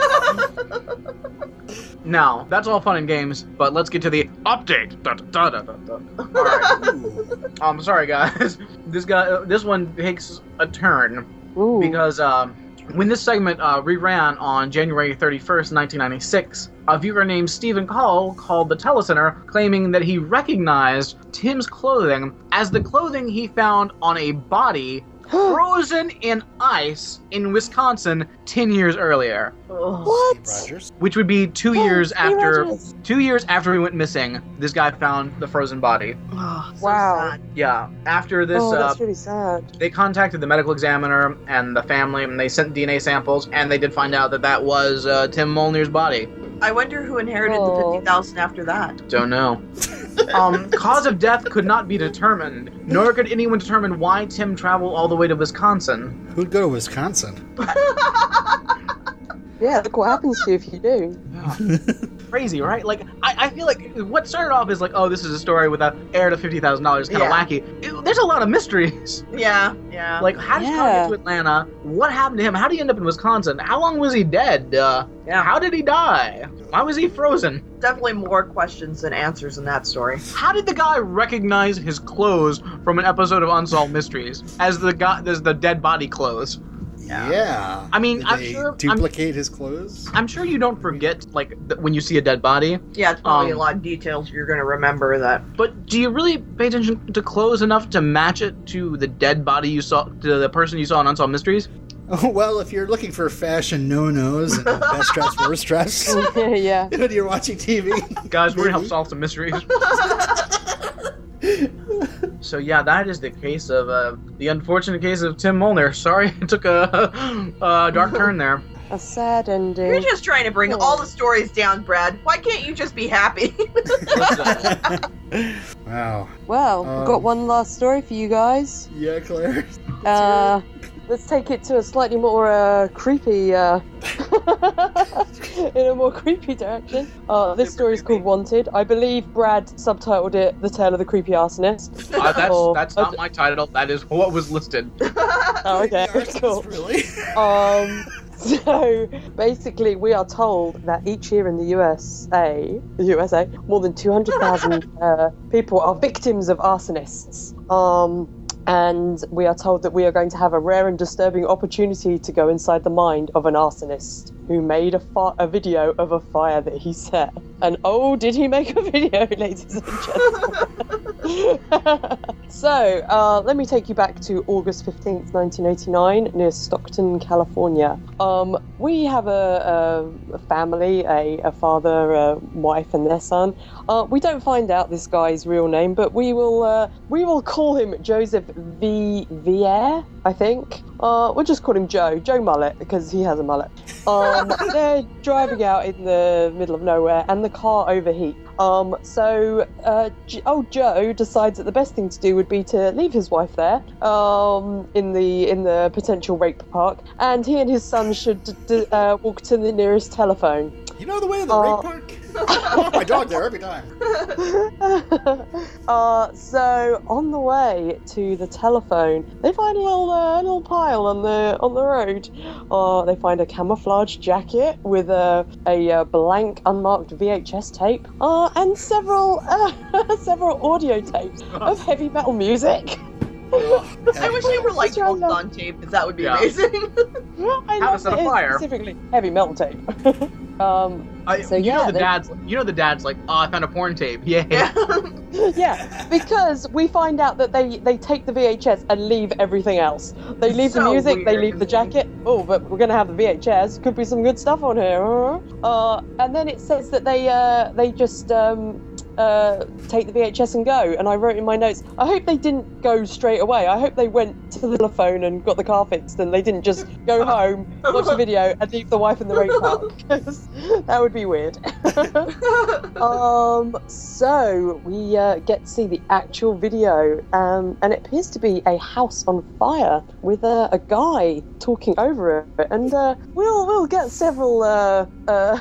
now that's all fun and games, but let's get to the update. Da, da, da. All right. I'm sorry, guys. This guy, this one takes a turn Ooh. because um, when this segment uh, reran on January 31st, 1996, a viewer named Stephen Call called the telecenter claiming that he recognized Tim's clothing as the clothing he found on a body frozen in ice in Wisconsin 10 years earlier, what? Which would be two Oh, years Steve after Rogers. two years after he went missing. This guy found the frozen body. Ugh, so Wow. sad. Yeah, after this oh, uh, that's really sad. they contacted the medical examiner and the family, and they sent DNA samples, and they did find out that that was uh, Tim Molnir's body. I wonder who inherited Oh. the fifty thousand after that. Don't know. Um, cause of death could not be determined, nor could anyone determine why Tim traveled all the way to Wisconsin. Who'd go to Wisconsin? Yeah, look what happens to you if you do. Crazy, right? Like, I, I feel like what started off is like, oh, this is a story with a heir to fifty thousand dollars, kind of Yeah. wacky. It- there's a lot of mysteries. Yeah, yeah. Like, how did Tom Yeah. get to Atlanta? What happened to him? How did he end up in Wisconsin? How long was he dead? Uh, Yeah. How did he die? Why was he frozen? definitely more questions than answers in that story. How did the guy recognize his clothes from an episode of Unsolved Mysteries as the guy, as the dead body clothes? Yeah. I mean, Did I'm they sure- I'm- duplicate his clothes. I'm sure you don't forget like when you see a dead body, Yeah, it's probably Um, a lot of details you're going to remember that. but do you really pay attention to clothes enough to match it to the dead body you saw, to the person you saw in Unsolved Mysteries? Oh, well, if you're looking for fashion no-nos and best dress, worst dress, yeah. when you're watching TV, Guys, we're gonna help solve some mysteries. so yeah, that is the case of uh, the unfortunate case of Tim Molnar. Sorry, it took a, a dark turn there. A sad ending. You're just trying to bring Oh. all the stories down, Brad. Why can't you just be happy? wow. Well, Um, got one last story for you guys. Yeah, Claire. Uh, let's take it to a slightly more uh, creepy, uh, in a more creepy direction. Uh, this story is called Wanted. I believe Brad subtitled it "The Tale of the Creepy Arsonist." Uh, that's Oh, that's not d- my title. That is what was listed. Oh, okay, Arsonist, cool. Really? Um, so basically, we are told that each year in the USA, the USA, more than 200,000 uh, people are victims of arsonists. Um, and we are told that we are going to have a rare and disturbing opportunity to go inside the mind of an arsonist who made a, fi- a video of a fire that he set. And oh, did he make a video, ladies and gentlemen? so, uh, let me take you back to August 15th, 1989, near Stockton, California. Um, we have a, a, a family, a, a father, a wife, and their son. Uh, we don't find out this guy's real name, but we will uh, we will call him Joseph V. Vier, I think. Uh, we'll just call him Joe, Joe Mullet, because he has a mullet. Um, they're driving out in the middle of nowhere, and the car overheats. Um, so uh, J- old Joe decides that the best thing to do would be to leave his wife there um, in the in the potential rape park, and he and his son should d- d- uh, walk to the nearest telephone. You know the way to the Uh, rape park? I walk my dog there every time. uh, so on the way to the telephone, they find a little uh, little pile on the on the road. Uh, they find a camouflage jacket with a a, uh blank unmarked VHS tape, uh, and several uh, several audio tapes of heavy metal music. I wish they were like That's right, both on tape, because that would be Yeah. amazing. I How to love set a it, fire. specifically heavy metal tape. um, I, So, you know the they- dad's. You know the dad's like, oh, I found a porn tape. Yeah. yeah. yeah, because we find out that they they take the VHS and leave everything else. They leave the So music, they leave the jacket. Oh, but we're gonna have the VHS. Could be some good stuff on here. Uh, and then it says that they uh, they just um, uh, take the VHS and go. And I wrote in my notes, I hope they didn't go straight away. I hope they went to the telephone and got the car fixed, and they didn't just go home, watch the video, and leave the wife in the rape park. that would be weird. Um, so we uh, get to see the actual video, um, and it appears to be a house on fire with a, a guy talking over it, and uh, we'll we'll get several uh, uh,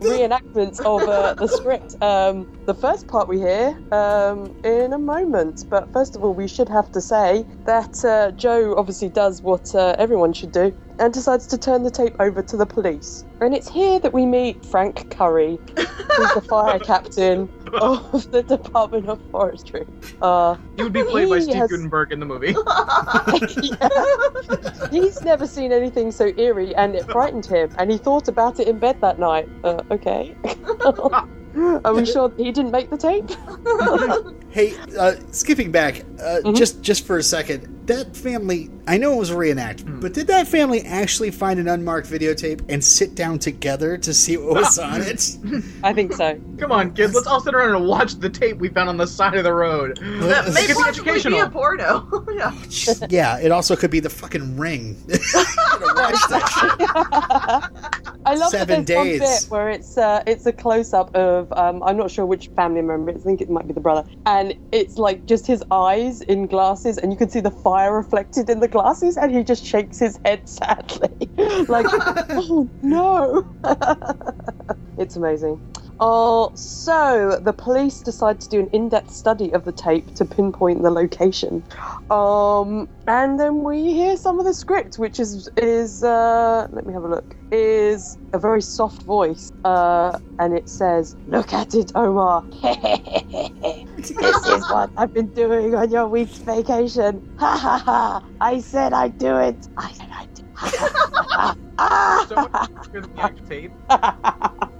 reenactments of uh, the script. Um, the first part we hear um, in a moment, but first of all, we should have to say that uh, Joe obviously does what uh, everyone should do and decides to turn the tape over to the police. And it's here that we meet Frank Curry, who's the fire captain of the Department of Forestry. Uh, He would be played by Steve has- Guttenberg in the movie. yeah. He's never seen anything so eerie, and it frightened him. And he thought about it in bed that night. Uh, okay. Are we sure he didn't make the tape? Hey, uh, skipping back, uh, Mhm. just just for a second, that family. I know it was a reenactment, but did that family actually find an unmarked videotape and sit down together to see what was on it? I think so. Come on, kids, let's all sit around and watch the tape we found on the side of the road. That This may could be possibly be educational. a porno. yeah. yeah, it also could be the fucking ring. Watch that. I love Seven that there's days. one bit where it's uh, it's a close up of um, I'm not sure which family member. I think it might be the brother, and it's like just his eyes in glasses, and you can see the fire reflected in the glasses, and he just shakes his head sadly, like oh no. it's amazing. Uh, so the police decide to do an in-depth study of the tape to pinpoint the location, um, and then we hear some of the script, which is is uh, let me have a look, is a very soft voice, uh, and it says, "Look at it, Omar. this is what I've been doing on your week's vacation. Ha ha ha! I said I'd do it. I said I'd do." it. So here's the actual tape.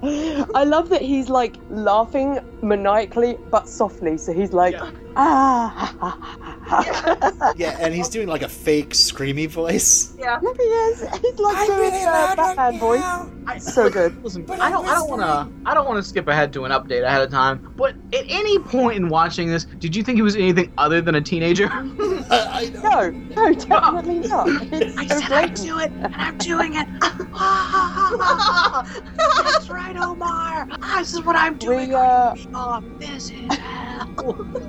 I love that he's like laughing maniacally but softly. So he's like, Yeah. ah, Yeah, and he's doing like a fake screamy voice. Yeah. Maybe he is. He's like doing a Batman voice. I, So good. Listen, I don't, I don't want to, I don't want to skip ahead to an update ahead of time. But at any point in watching this, did you think he was anything other than a teenager? I. No, no, definitely not. It's I so said I'd do it, and I'm doing it. That's right, Omar. This is what I'm doing. We, uh, Oh, this is hell.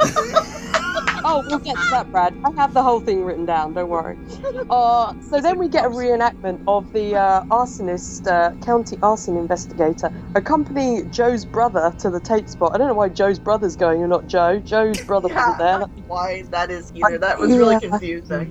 Oh, we'll get to that, Brad. I have the whole thing written down. Don't worry. Uh, so then we get a reenactment of the uh, arsonist, uh, county arson investigator, accompanying Joe's brother to the tape spot. I don't know why Joe's brother's going and not Joe. Joe's brother wasn't there. Why that is either. That was really confusing.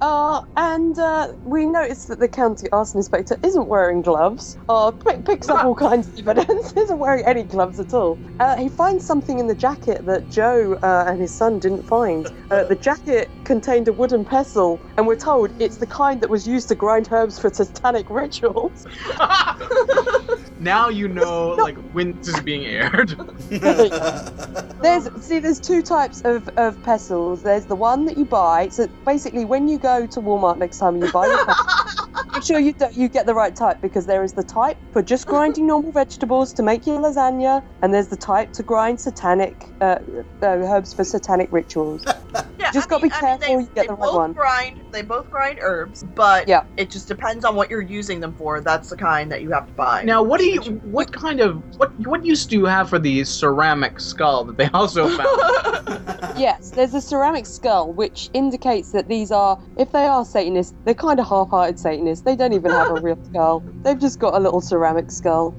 Uh, and uh, we notice that the county arson inspector isn't wearing gloves. Uh, pick, picks up all kinds of evidence. isn't wearing any gloves at all. Uh, he finds something in the jacket that Joe uh, and his son didn't find. Uh, the jacket contained a wooden pestle, and we're told it's the kind that was used to grind herbs for satanic rituals. now you know, like when this is being aired. There's see, there's two types of, of pestles. There's the one that you buy. So basically, when you go to Walmart next time and you buy your pestle, make sure you you get the right type because there is the type for just grinding normal vegetables to make your lasagna, and there's the type to grind satanic uh, uh, herbs for satanic rituals. Yeah, Just I gotta mean- be I mean, careful they, you get the right both one. Grind, they both grind herbs, but Yeah. it just depends on what you're using them for. That's the kind that you have to buy. Now, what do you, what kind of, what, what use do you have for the ceramic skull that they also found? yes, there's a ceramic skull which indicates that these are, if they are Satanists, they're kind of half-hearted Satanists. They don't even have a real skull. They've just got a little ceramic skull.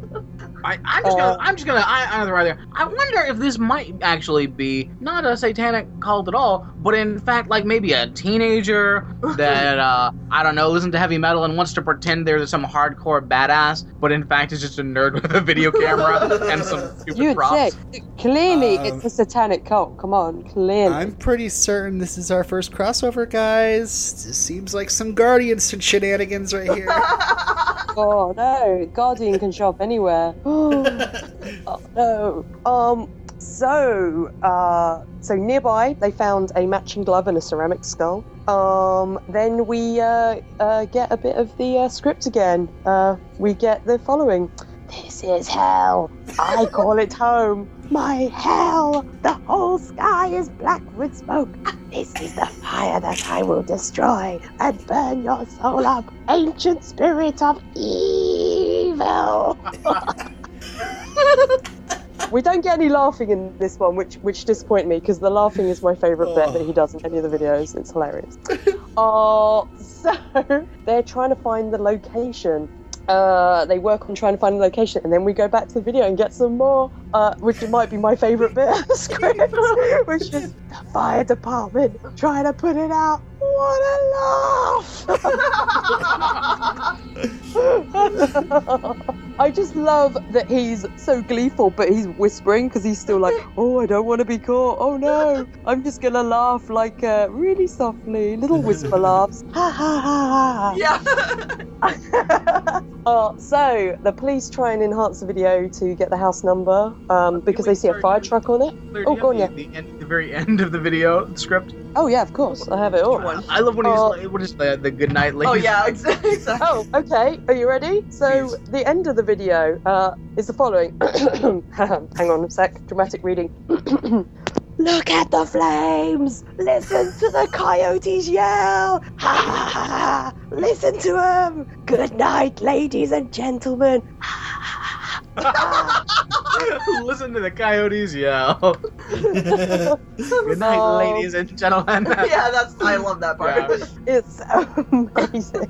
I, I'm just Uh, gonna, I'm just gonna, I, I'm right there. I wonder if this might actually be not a satanic cult at all, but in fact, like maybe a teenager that, uh, I don't know, listens to heavy metal and wants to pretend they're some hardcore badass, but in fact is just a nerd with a video camera and some stupid You'd props. say clearly Um, it's a satanic cult. Come on, clearly. I'm pretty certain this is our first crossover, guys. This seems like some Guardians shenanigans right here. Oh no, Guardian can show up anywhere. oh no. Um. So, uh, so nearby they found a matching glove and a ceramic skull. Um. Then we uh, uh get a bit of the uh, script again. Uh, we get the following. This is hell. I call it home. My hell. The whole sky is black with smoke. This is the fire that I will destroy and burn your soul up, ancient spirit of evil. we don't get any laughing in this one, which which disappoint me because the laughing is my favourite bit that he does in any of the videos. It's hilarious. Uh, so they're trying to find the location. Uh, they work on trying to find the location, and then we go back to the video and get some more, uh, which might be my favourite bit of the script, which is the fire department trying to put it out. What a laugh! I just love that he's so gleeful, but he's whispering because he's still like, "Oh, I don't want to be caught. Oh no, I'm just gonna laugh like uh, really softly, little whisper laughs." Ha ha ha ha. yeah. Uh, so the police try and enhance the video to get the house number um, because they see a fire truck on it. Claire, Oh, go on, have the, end, the very end of the video the script. Oh yeah, of course, I have it all. I love when he's Oh. like, what is the, the good night ladies? Oh yeah, exactly. exactly. Oh, okay. Are you ready? So Please. the end of the video uh, is the following. Hang on a sec. Dramatic reading. Look at the flames! Listen to the coyotes yell! Ha ha ha ha! Listen to them! Good night, ladies and gentlemen! Listen to the coyotes yell. Good night, Oh. ladies and gentlemen. yeah, that's I love that part. Yeah. It's amazing.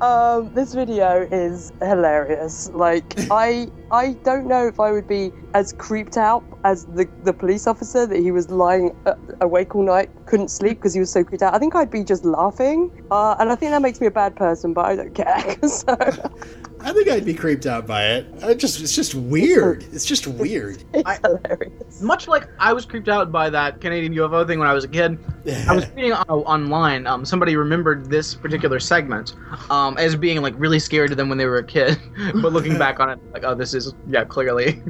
Um, this video is hilarious. Like I, I don't know if I would be as creeped out as the the police officer that he was lying uh, awake all night, couldn't sleep because he was so creeped out. I think I'd be just laughing, uh, and I think that makes me a bad person, but I don't care. so I think I'd be creeped out by it. I just it's just weird. It's just weird. it's I- hilarious. Much like I was creeped out by that Canadian UFO thing when I was a kid, I was reading on, online. Um, somebody remembered this particular segment um, as being like really scary to them when they were a kid, but looking back on it, like, oh, this is yeah, clearly.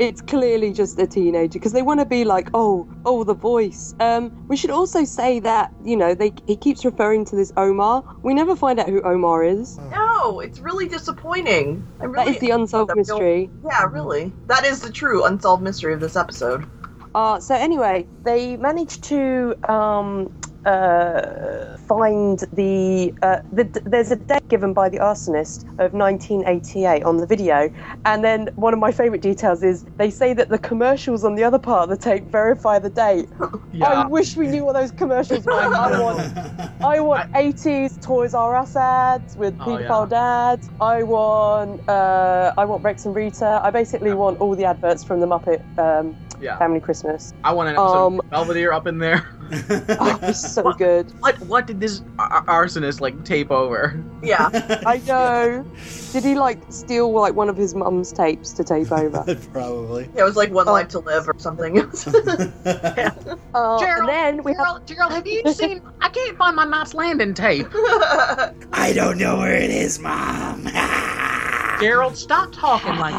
it's clearly just a teenager because they want to be like, oh, oh, the voice. Um, we should also say that you know they he keeps referring to this Omar. We never find out who Omar is. No, it's really disappointing. I That really, is the unsolved mystery. yeah, really. That is the true unsolved mystery of this episode. Uh, so anyway, they managed to um, uh, find the, uh, the there's a date given by the arsonist of 1988 on the video, and then one of my favourite details is they say that the commercials on the other part of the tape verify the date. I wish we knew what those commercials were. I want I want 80s Toys R Us ads with Oh, pedophile dads. I want uh, I want Rex and Rita. I basically want all the adverts from the Muppet um, Yeah. Family Christmas. I want an episode Um, of Belvedere up in there. Oh, it's so good. What what did this ar- arsonist like tape over? Yeah. I know. Did he like steal like one of his mum's tapes to tape over? Probably. Yeah, it was like One Oh. Life to Live or something. Uh, Gerald, and then we have Gerald, Gerald, have you seen? I can't find my Knots Landing tape. I don't know where it is, Mom. Gerald, stop talking like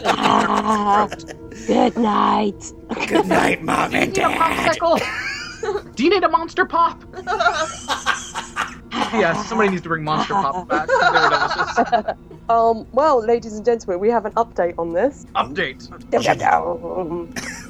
that. It's good night. Good night, Mom Do you and need a Dad. popsicle? Do you need a monster pop? yes, somebody needs to bring monster pop back. They were delicious. Um, well, ladies and gentlemen, we have an update on this. Update.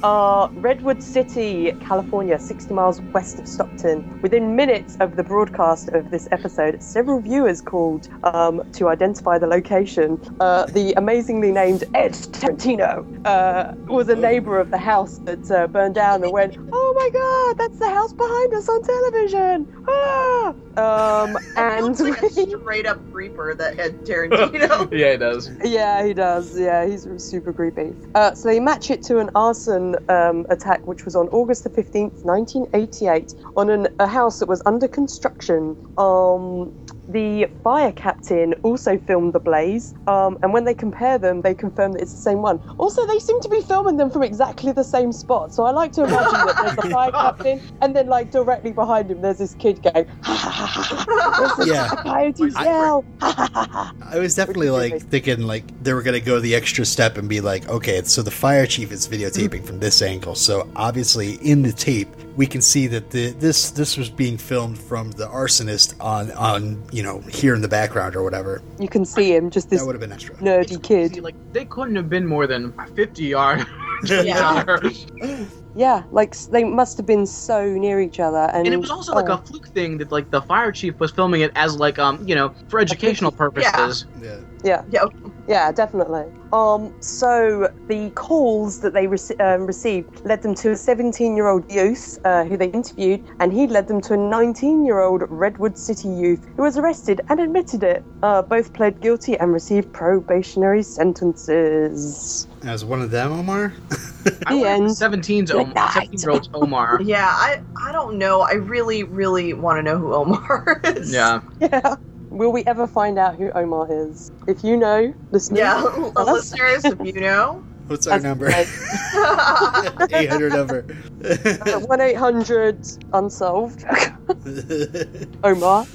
Uh, Redwood City, California, 60 miles west of Stockton. Within minutes of the broadcast of this episode, several viewers called um, to identify the location. Uh, the amazingly named Ed Tarantino uh, was a neighbor of the house that uh, burned down and went, Oh my god, that's the house behind us on television! Ah! Um, and Looks like a straight up creeper that Ed Tarantino. yeah, he does. Yeah, he does. Yeah, he's super creepy. Uh, so they match it to an arson um, attack, which was on August the 15th, 1988, on an, a house that was under construction. Um, the fire captain also filmed the blaze, um, and when they compare them, they confirm that it's the same one. Also, they seem to be filming them from exactly the same spot. So I like to imagine that there's the fire captain, and then like directly behind him, there's this kid going, ha ha ha ha. Listen to Yeah. coyotes I- yell. Ha ha ha ha. I was definitely like thinking like they were gonna go the extra step and be like, okay, so the fire chief is videotaping from this angle. So obviously in the tape we can see that the this this was being filmed from the arsonist on on you know here in the background or whatever. You can see him, just this That would have been extra. nerdy kid. like they couldn't have been more than 50 yards. Yeah. Yeah, like they must have been so near each other, and, And it was also like oh, a fluke thing that like the fire chief was filming it as like um you know for educational purposes. Yeah. yeah, yeah. yeah, Yeah, definitely. Um, so the calls that they rece- um, received led them to a 17-year-old youth uh, who they interviewed, and he led them to a 19-year-old Redwood City youth who was arrested and admitted it. Uh, both pled guilty and received probationary sentences. As one of them, Omar. The wonder end. 17's Omar, 17 year old Omar. Yeah, I I don't know. I really, really want to know who Omar is. Yeah. Yeah. Will we ever find out who Omar is? If you know, listeners, Yeah, tell us. listeners, if you know. What's our That's number? right. 800 number. Uh, one eight hundred unsolved. Omar.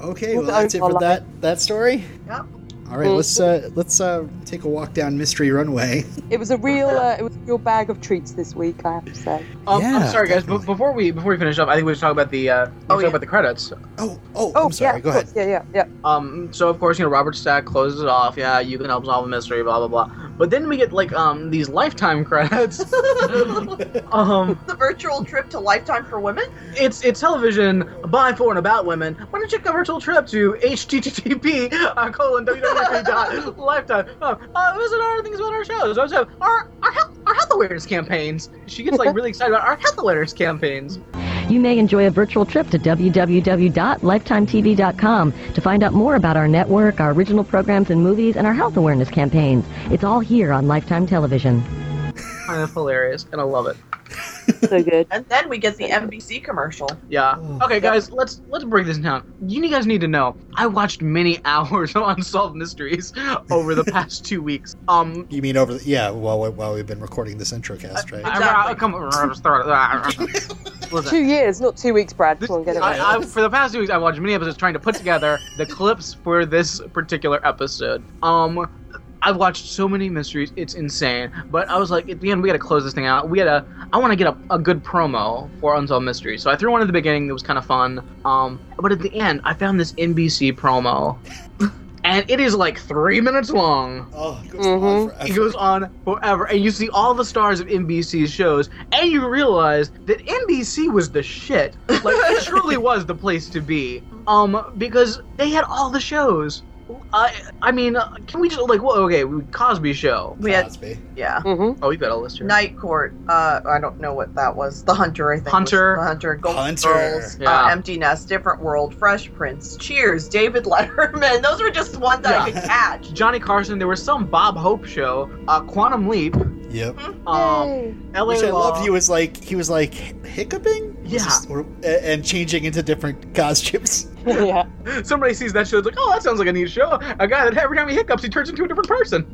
okay, We'll well that's it for for that that story. Yep. All right, let's uh let's uh take a walk down Mystery Runway. It was a real, uh, it was a real bag of treats this week. I have to say. Um, Yeah, I'm sorry, guys. definitely. But before we before we finish up, I think we should talk about the uh, we Oh, talk yeah. about the credits. Oh, oh, Oh, I'm sorry. yeah, Go ahead. Yeah, yeah, yeah. Um, so of course, you know, Robert Stack closes it off. Yeah, you can help solve a mystery. Blah blah blah. But then we get like um these lifetime credits. um, the virtual trip to Lifetime for Women. it's it's television by for and about women. Why don't you check a virtual trip to http uh, colon www dot lifetime. Oh, uh, visit our things about our shows. Our our health, our health awareness campaigns. She gets like really excited about our health awareness campaigns. You may enjoy a virtual trip to www.lifetimetv.com to find out more about our network, our original programs and movies, and our health awareness campaigns. It's all here on Lifetime Television. Kind of hilarious, and I love it. So good. And then we get the NBC commercial. Yeah. Oh. Okay, guys, let's let's break this down. You guys need to know. I watched many hours of unsolved mysteries over the past two weeks. Um, You mean over the, yeah, while, while we've been recording this intro cast, right? I, Exactly. I, come on, start. Listen, Two years, not two weeks, Brad. Come on, get it right. I, I, for the past two weeks, I watched many episodes trying to put together the clips for this particular episode. Um, I've watched so many mysteries, it's insane. But I was like, at the end, we gotta close this thing out. We gotta, I want to get a, a good promo for Unsolved Mysteries. So I threw one at the beginning that was kind of fun. Um, but at the end, I found this NBC promo, and it is like three minutes long. Oh, it goes Mhm. on forever. It goes on forever, and you see all the stars of NBC's shows, and you realize that NBC was the shit. Like it truly was the place to be. Um, because they had all the shows. I, I mean, uh, can we just like, well, okay, we- Cosby Show. We had Cosby. yeah. Mm-hmm. Oh, we've got a list here. Night Court. Uh, I don't know what that was. The Hunter, I think. was Hunter. The Hunter. Golden Hunter. Girls. Yeah. Uh, Empty Nest. Different World. Fresh Prince. Cheers. David Letterman. Those were just ones that I Yeah. could catch. Johnny Carson. There was some Bob Hope show. Uh, Quantum Leap. Yep. Um, L.A. Which I Law. loved. He was like he was like hiccuping, Yeah. Just- or- and changing into different costumes. yeah. Somebody sees that show, it's like, oh, that sounds like a neat show. A guy that every time he hiccups, he turns into a different person.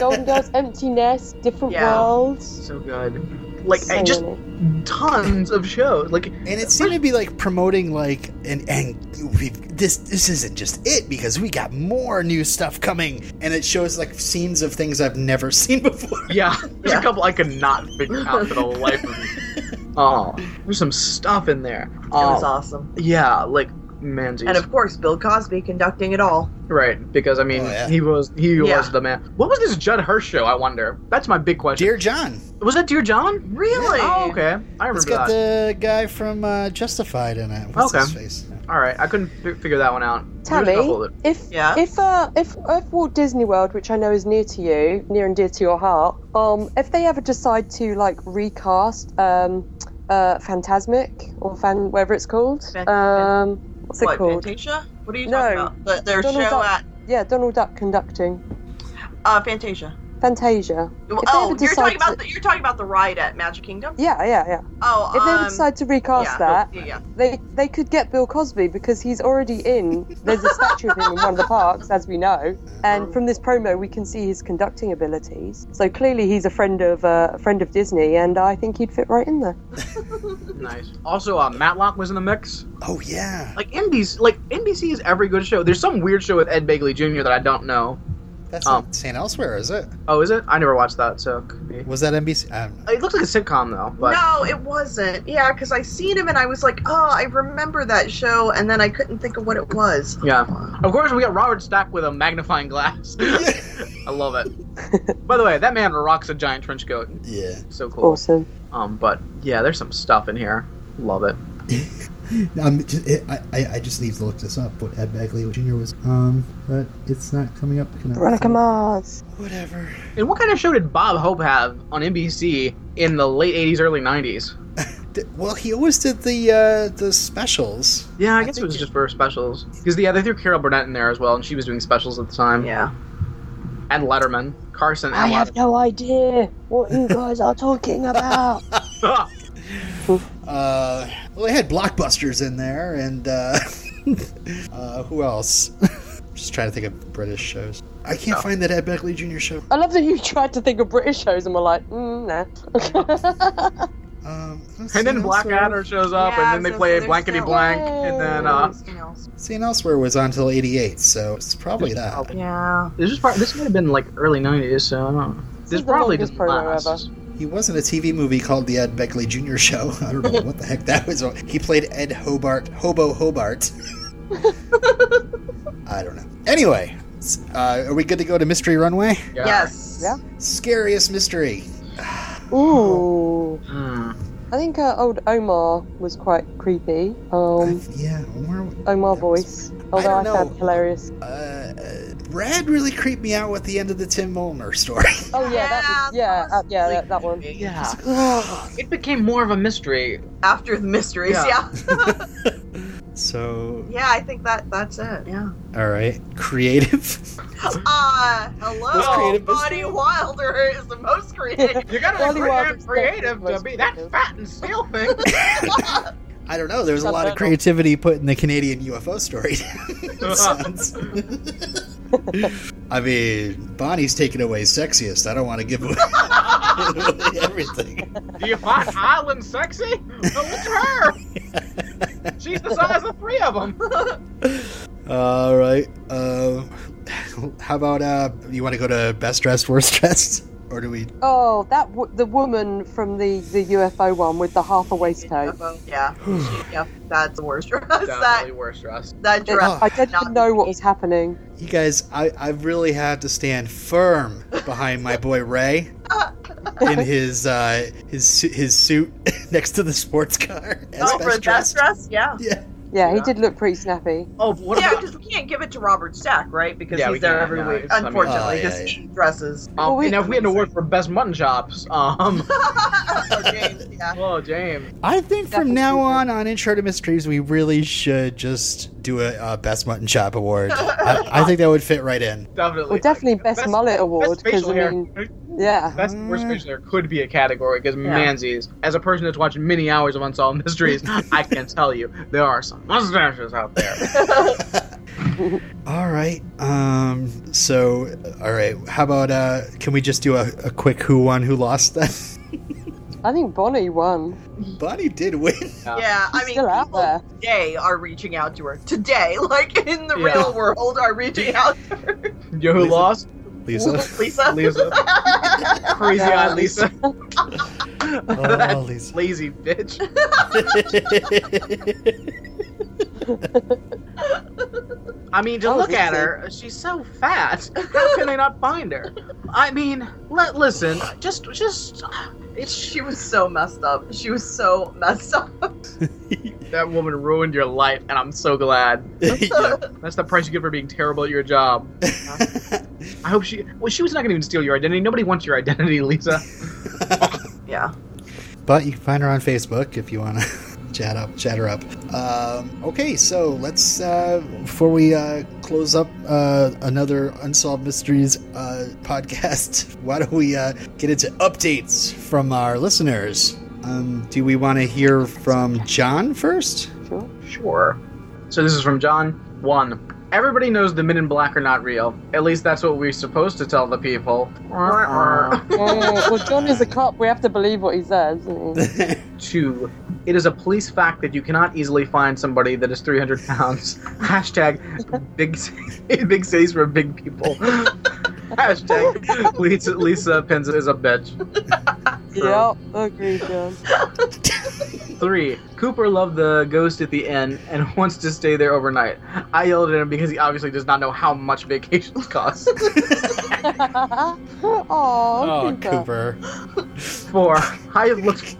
Golden Girls, Empty Nest, Different Yeah. Worlds. So good. Like, So I just many. tons of shows. Like, And it seemed to be like promoting like and and we've, this this isn't just it because we got more new stuff coming and it shows like scenes of things I've never seen before. Yeah, there's Yeah. a couple I could not figure out for the life of me. Oh, there's some stuff in there. It was Oh, awesome. yeah, like manzies. And of course, Bill Cosby conducting it all. right, because I mean, Oh, yeah. he was he Yeah. was the man. What was this Judd Hirsch show? I wonder. That's my big question. Dear John, was that Dear John? Really? Oh, okay. I remember it's got that. the guy from uh, Justified in it. What's Okay. his face? All right, I couldn't fi- figure that one out. There's a Tammy, couple of it. if Yeah? if uh if if Walt Disney World, which I know is near to you, near and dear to your heart, um, if they ever decide to like recast um, uh, Fantasmic or Fan whatever it's called, Fan- um, what's it What, called? Fantasia? What are you No. talking about? The, their Donald show Duck. at Yeah, Donald Duck conducting uh, Fantasia. Fantasia. Oh, If they you're talking about to- the, you're talking about the ride at Magic Kingdom. Yeah, yeah, yeah. Oh, If they ever um, decide to recast yeah, that, yeah, yeah. they they could get Bill Cosby because he's already in. There's a statue of him in one of the parks, as we know, and from this promo we can see his conducting abilities. So clearly he's a friend of uh, a friend of Disney, and I think he'd fit right in there. Nice. Also, uh, Matlock was in the mix. Oh yeah, Like NBC, like NBC is every good show. There's some weird show with Ed Begley Jr. that I don't know. That's Um, not St. Elsewhere, is it? Oh, is it? I never watched that, so it could be. Was that NBC? I don't know. It looks like a sitcom though, but No, it wasn't. Yeah, because I seen him and I was like, oh, I remember that show, and then I couldn't think of what it was. yeah. Of course, we got Robert Stack with a magnifying glass. I love it. By the way, that man rocks a giant trench coat. Yeah. So cool. Awesome. Um, but yeah, there's some stuff in here. Love it. Um, just, it, I, I I just need to look this up. What Ed Begley Jr. was, um, but it's not coming up. Can I- Veronica Mars. Whatever. And what kind of show did Bob Hope have on NBC in the late '80s, early '90s? Well, he always did the uh, the specials. Yeah, I I guess it was it- just for specials. Because yeah, they threw Carol Burnett in there as well, and she was doing specials at the time. Yeah. And Letterman, Carson, I and have no idea what you guys are talking about. Letterman. Uh, well, they had blockbusters in there, and uh, uh, who else? Just trying to think of British shows. I can't Oh. find that Ed Begley Jr. show. I love that you tried to think of British shows and were like, mm, nah. Um, and then Blackadder shows up, Yeah, and then they so- play blankety still- blank, and then uh, Something else. St. Elsewhere was on until '88, so it's probably that. Yeah. this is part. This might have been like early '90s, so I don't know. This This is probably longest doesn't last. ever. He was in a TV movie called The Ed Begley Jr. Show. I don't know what the heck that was. He played Ed Hobart, Hobo Hobart. I don't know. Anyway, Uh, are we good to go to Mystery Runway? Yeah. Yes. Yeah. Scariest mystery. Ooh. Hmm. I think uh, old Omar was quite creepy. Um, yeah, Omar. Omar voice. Although don't I, know. found it hilarious. Uh, uh, Brad really creeped me out with the end of the Tim Molnar story. Oh yeah, that was, yeah, Yeah, uh, yeah, that, that one. Yeah. it became more of a mystery. After the mysteries, Yeah. yeah. so, Yeah, I think that that's it. Yeah. all right, creative. Ah, Most hello. creative Bonnie Wilder is the most creative. You gotta Wally be creative, creative to be that fat and steel thing. I don't know. There's a lot of creativity put in the Canadian UFO story. I mean, Bonnie's taking away sexiest. I don't want to give away everything. Do you find Island sexy? Look at her. She's the size of three of them. All right. Uh, how about uh, you want to go to best dressed, worst dressed, or do we? Oh, that w- the woman from the the UFO one with the half a waistcoat. yeah. She- yeah, that's the worst dress. Definitely That worse dress. that It- dress. I didn't not know what was happening. You guys, I I really had to stand firm behind my boy Ray in his uh, his his suit next to the sports car as Oh, for best the best dressed. dress, yeah. Yeah. Yeah, he Yeah. did look pretty snappy. Oh, but what yeah, about? because we can't give it to Robert Stack, right? Because Yeah, he's there every no, week. it's- I mean- Unfortunately, Oh, yeah, yeah. he dresses. Um, Well, we- you know, if we had to work for best mutton chops, um, oh, James, yeah. oh, James. I think from now on on Intro to Mysteries, we really should just do a uh, best mutton chop award. I, I think that would fit right in. Definitely. Well, definitely Like, best mullet award, Best facial 'cause, I hair. mean- Yeah. Best worst facial hair could be a category because Yeah. Manzies, as a person that's watched many hours of Unsolved Mysteries, I can tell you there are some mustaches out there. All right. Um. So, all right. How about uh? Can we just do a, a quick who won, who lost then? I think Bonnie won. Bonnie did win. Yeah, I mean, still out people there. today are reaching out to her. Today, like in the Yeah. real world, are reaching out to her. You know who Lisa. lost? Lisa. Lisa. Lisa. Crazy Yeah, eyed Lisa. Oh, Lisa. Lazy bitch. I mean, to Oh, look at Lisa. her, she's so fat. How can they not find her? I mean, let listen. Just, just. It's She was so messed up. She was so messed up. that woman ruined your life, and I'm so glad. Yeah. That's the price you get for being terrible at your job. I hope she. Well, she was not going to even steal your identity. Nobody wants your identity, Lisa. Yeah. but you can find her on Facebook if you want to chat up, chat her up. Um, okay, so let's uh, before we uh, close up uh, another unsolved mysteries uh, podcast. Why don't we uh, get into updates from our listeners? Um, do we want to hear from John first? Sure. Sure. So this is from John. One. Everybody knows the Men in Black are not real. At least that's what we're supposed to tell the people. Oh, well, John is a cop. We have to believe what he says. Two. It is a police fact that you cannot easily find somebody that is 300 pounds. Hashtag big big cities for big people. Hashtag Lisa, Lisa Pence is a bitch. Yep, agreed, John. Three. Cooper loved the ghost at the inn and wants to stay there overnight. I yelled at him because he obviously does not know how much vacations cost. oh, Oh, Cooper. Cooper. Four. I have looked.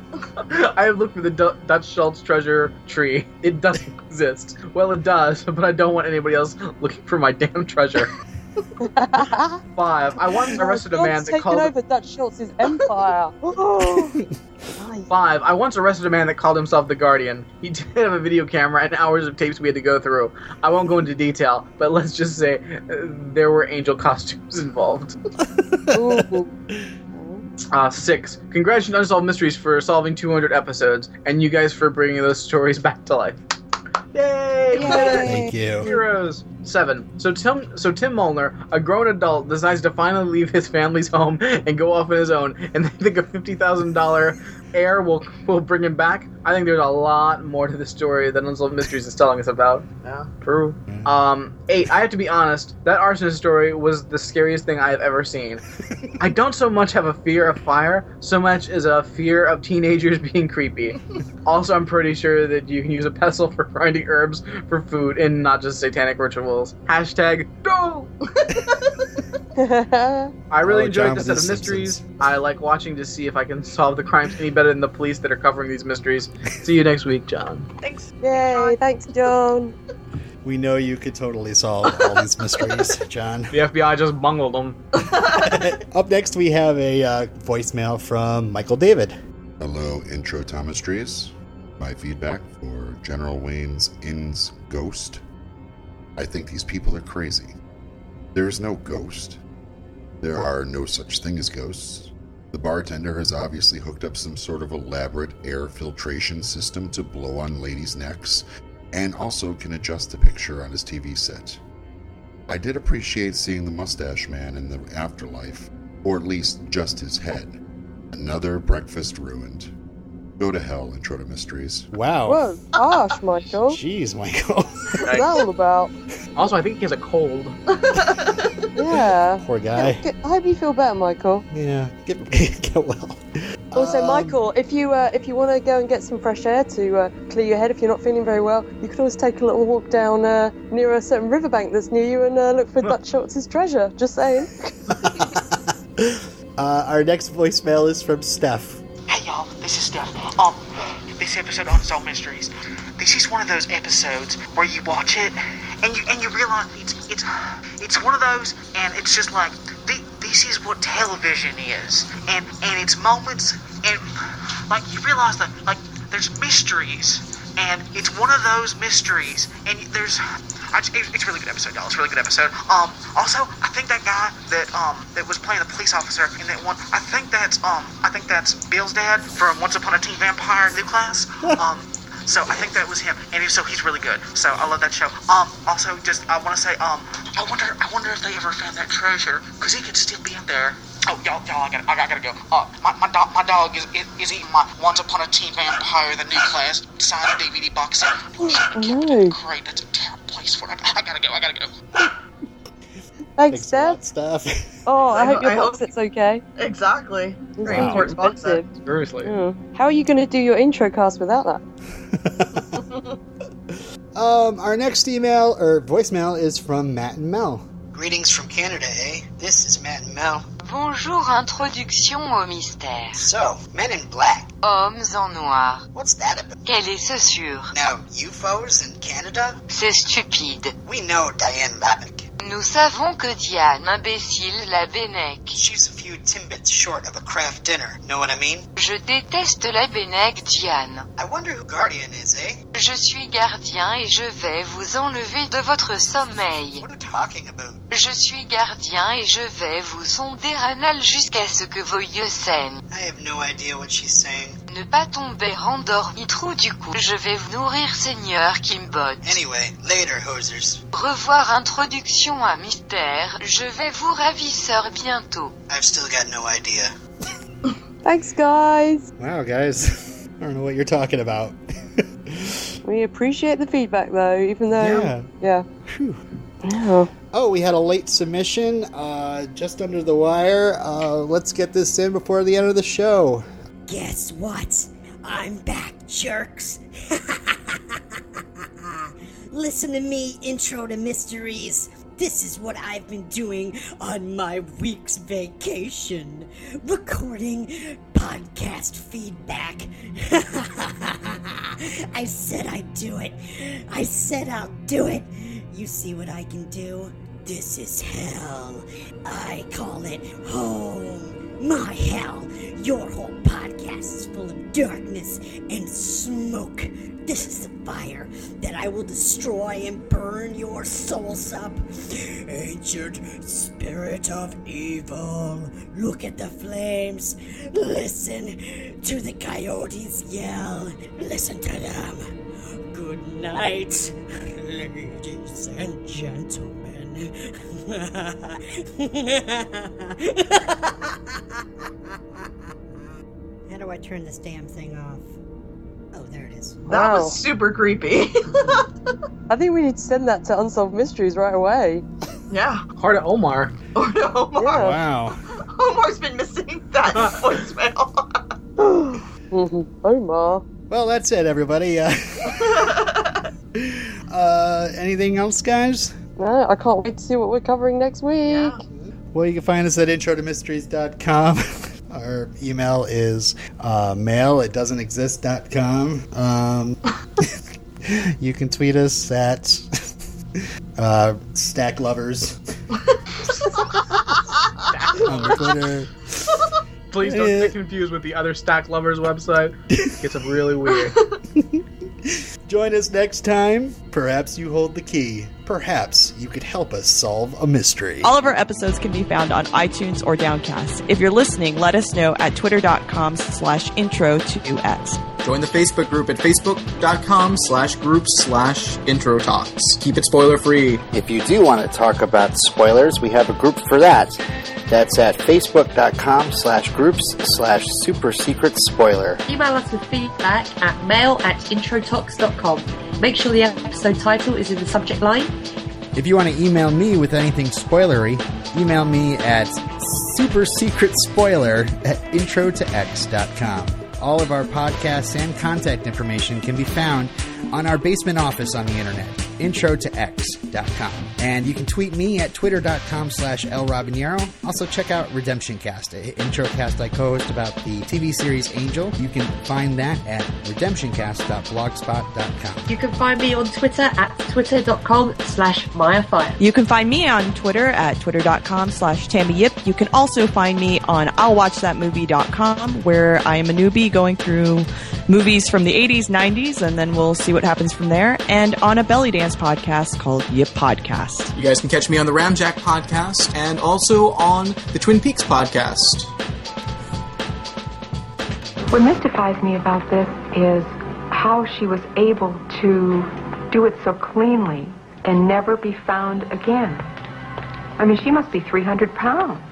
I have looked for the Du- Dutch Schultz treasure tree. It doesn't exist. Well, it does, but I don't want anybody else looking for my damn treasure. Five. I once arrested a man that taken called. over Dutch Schultz's empire. Five. I once arrested a man that called himself the Guardian. He did have a video camera and hours of tapes we had to go through. I won't go into detail, but let's just say uh, there were angel costumes involved. Ooh. Uh, six. Congratulations, to Unsolved Mysteries, for solving 200 episodes, and you guys for bringing those stories back to life. Yay! we did it! Thank you. Heroes. Seven. So Tim, so Tim Molnar, a grown adult, decides to finally leave his family's home and go off on his own. And they think a fifty thousand dollar air will will bring him back. I think there's a lot more to the story than Unsolved Mysteries is telling us about. Yeah, true. Um, eight. I have to be honest. That arsonist story was the scariest thing I have ever seen. I don't so much have a fear of fire, so much as a fear of teenagers being creepy. also, I'm pretty sure that you can use a pestle for grinding herbs for food and not just satanic rituals. Hashtag go. I really Oh, enjoyed John this set of The mysteries. Simpsons. I like watching to see if I can solve the crimes any better than the police that are covering these mysteries. see you next week, John. Thanks. Yay! Thanks, John. We know you could totally solve all these mysteries, John. The FBI just bungled them. Up next, we have a uh, voicemail from Michael David. Hello, Intro Thomas Trees. My feedback for General Wayne's Inn's Ghost. I think these people are crazy. There is no ghost. There are no such thing as ghosts. The bartender has obviously hooked up some sort of elaborate air filtration system to blow on ladies' necks, and also can adjust the picture on his TV set. I did appreciate seeing the mustache man in the afterlife, or at least just his head. Another breakfast ruined. Go to hell, Intro to Mysteries. Wow. Whoa, harsh, Michael. Jeez, Michael. What's that all about? Also, I think he has a cold. Yeah. Poor guy. Get- I hope you feel better, Michael. Yeah, get, get well. Also, Um, Michael, if you uh, if you want to go and get some fresh air to uh, clear your head if you're not feeling very well, you can always take a little walk down uh, near a certain riverbank that's near you and uh, look for Dutch Schultz's treasure. Just saying. Uh, our next voicemail is from Steph. This is. Um, this episode on Unsolved Mysteries. This is one of those episodes where you watch it and you and you realize it's it's it's one of those and it's just like thi- this is what television is and and it's moments and like you realize that like there's mysteries and it's one of those mysteries and there's I, it's a really good episode y'all it's a really good episode um also I think that guy that um that was playing the police officer in that one I think that's um I think that's Bill's dad from Once Upon a Teen Vampire New Class um so I think that was him, and so he's really good. So I love that show. Um, also, just I want to say, um, I wonder, I wonder if they ever found that treasure, cause it could still be in there. Oh, y'all, y'all, I gotta, I gotta go. Uh, my, my dog, my dog is, is, is eating my Once Upon a Teen Vampire, the new class signed DVD box set. no. Great, that's a terrible place for it. I, I gotta go, I gotta go. Thanks, Thanks Steph. Steph. Oh, I I hope your I box hope- set's okay. Exactly. Very Wow. important box set. Expensive. Seriously. Mm. How are you going to do your intro cast without that? Um, our next email or voicemail is from Matt and Mel. Greetings from Canada, eh? This is Matt and Mel. Bonjour, introduction au mystère. So, Men in Black, Hommes en noir. what's that about? Quelle est ce sûr Now, UFOs in Canada? C'est stupide. We know Diane. Nous savons que Diane, imbécile, la Bennec. She's a few timbits short of a craft dinner. Know what I mean? Je déteste la Bennec, Diane. I wonder who Guardian is, eh? Je suis gardien et je vais vous enlever de votre sommeil. What are you talking about? Je suis gardien et je vais vous sonder anal jusqu'à ce que vos yeux saignent. I have no idea what she's saying. Ne pas tomber endormi trop du coup. Je vais vous nourrir Seigneur Kimbot. Anyway, later, hosers. Revoir introduction à mystère. Je vais vous ravisseur bientôt. I've still got no idea. Thanks, guys. Wow, guys. I don't know what you're talking about. We appreciate the feedback, though, even though. Yeah. Yeah. Phew. Yeah. Oh, we had a late submission, uh, just under the wire. Uh, let's get this in before the end of the show. Guess what? I'm back, jerks. Listen to me, intro to mysteries. This is what I've been doing on my week's vacation recording podcast feedback. I said I'd do it. I said I'll do it. You see what I can do? This is hell. I call it home. My hell. Your whole podcast is full of darkness and smoke. This is the fire that I will destroy and burn your souls up. Ancient spirit of evil, look at the flames. Listen to the coyotes yell. Listen to them. Good night, ladies and gentlemen. and do I turn this damn thing off? Oh, there it is. That Wow. was super creepy. I think we need to send that to Unsolved Mysteries right away. yeah. Heart of Omar. Oh no, Omar. Yeah. Wow. Omar's been missing that voicemail. Omar. Well, that's it, everybody. Uh, uh, anything else, guys? No, I can't wait to see what we're covering next week. Yeah. Well, you can find us at intro-to-mysteries.com. Our email is uh, mail at doesn't-exist.com. Um, you can tweet us at uh, Stack Lovers on Twitter. Please don't get confused with the other Stack Lovers website. It gets really weird. Join us next time. Perhaps you hold the key. Perhaps you could help us solve a mystery. All of our episodes can be found on iTunes or Downcast. If you're listening, let us know at twitter.com slash intro to X. Join the Facebook group at facebook.com slash groups slash intro talks. Keep it spoiler free. If you do want to talk about spoilers, we have a group for that. That's at facebook.com slash groups slash super secret spoiler. Email us with feedback at mail at introtox.com. Make sure the episode title is in the subject line. If you want to email me with anything spoilery, email me at supersecretspoiler at introtox.com. All of our podcasts and contact information can be found on our basement office on the internet, introtox.com. And you can tweet me at twitter.com slash lrobinero. Also check out Redemption Cast, a introcast I co-host about the TV series Angel. You can find that at redemptioncast.blogspot.com. You can find me on Twitter at twitter.com slash mayafire. You can find me on Twitter at twitter.com slash Tammy Yip. You can also find me on I'llWatchThatMovie.com where I am a newbie going through movies from the 80s, 90s, and then we'll see what happens from there. And on a belly dance podcast called Yip Podcast. You guys can catch me on the Ramjack podcast and also on the Twin Peaks podcast. What mystifies me about this is how she was able to do it so cleanly and never be found again. I mean, she must be 300 pounds.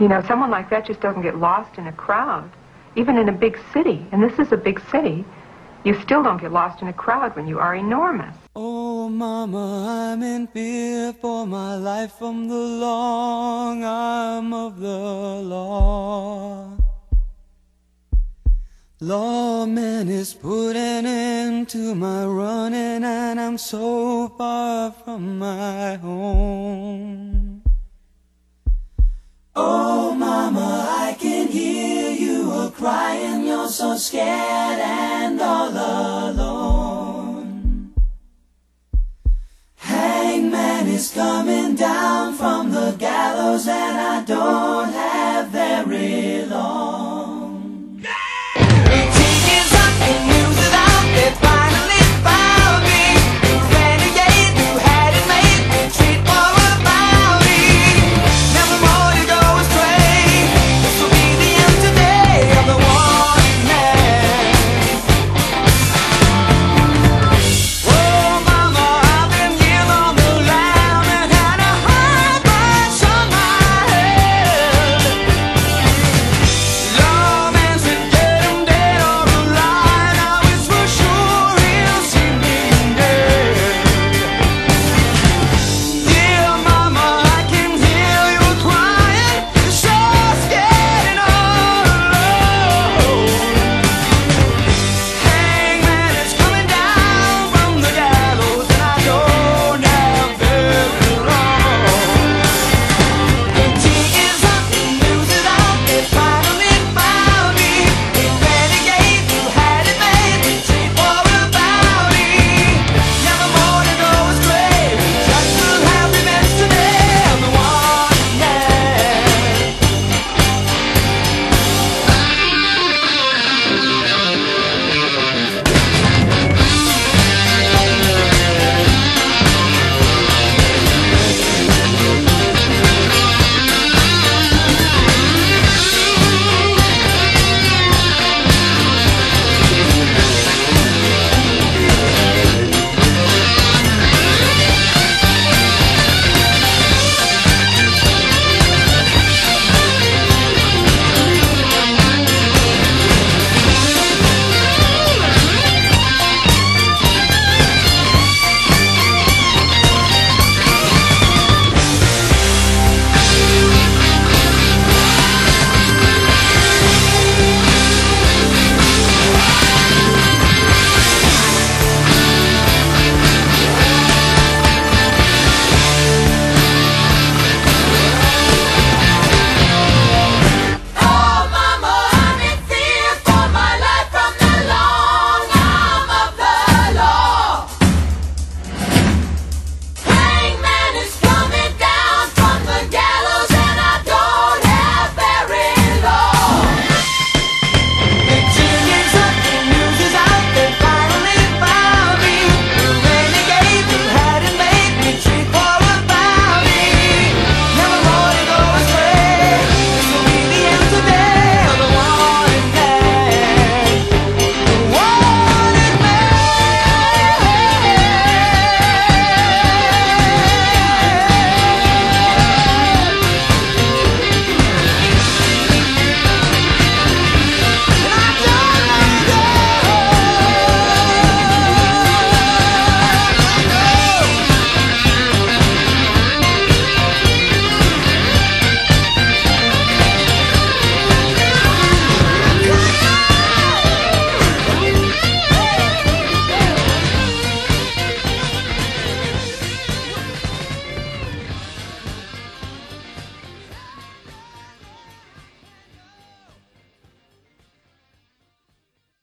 You know, someone like that just doesn't get lost in a crowd, even in a big city. And this is a big city. You still don't get lost in a crowd when you are enormous. Oh, Mama, I'm in fear for my life from the long arm of the law. Lawman is putting an end to my running, and I'm so far from my home. Oh, mama, I can hear you a crying. You're so scared and all alone. Hangman is coming down from the gallows, and I don't have very long.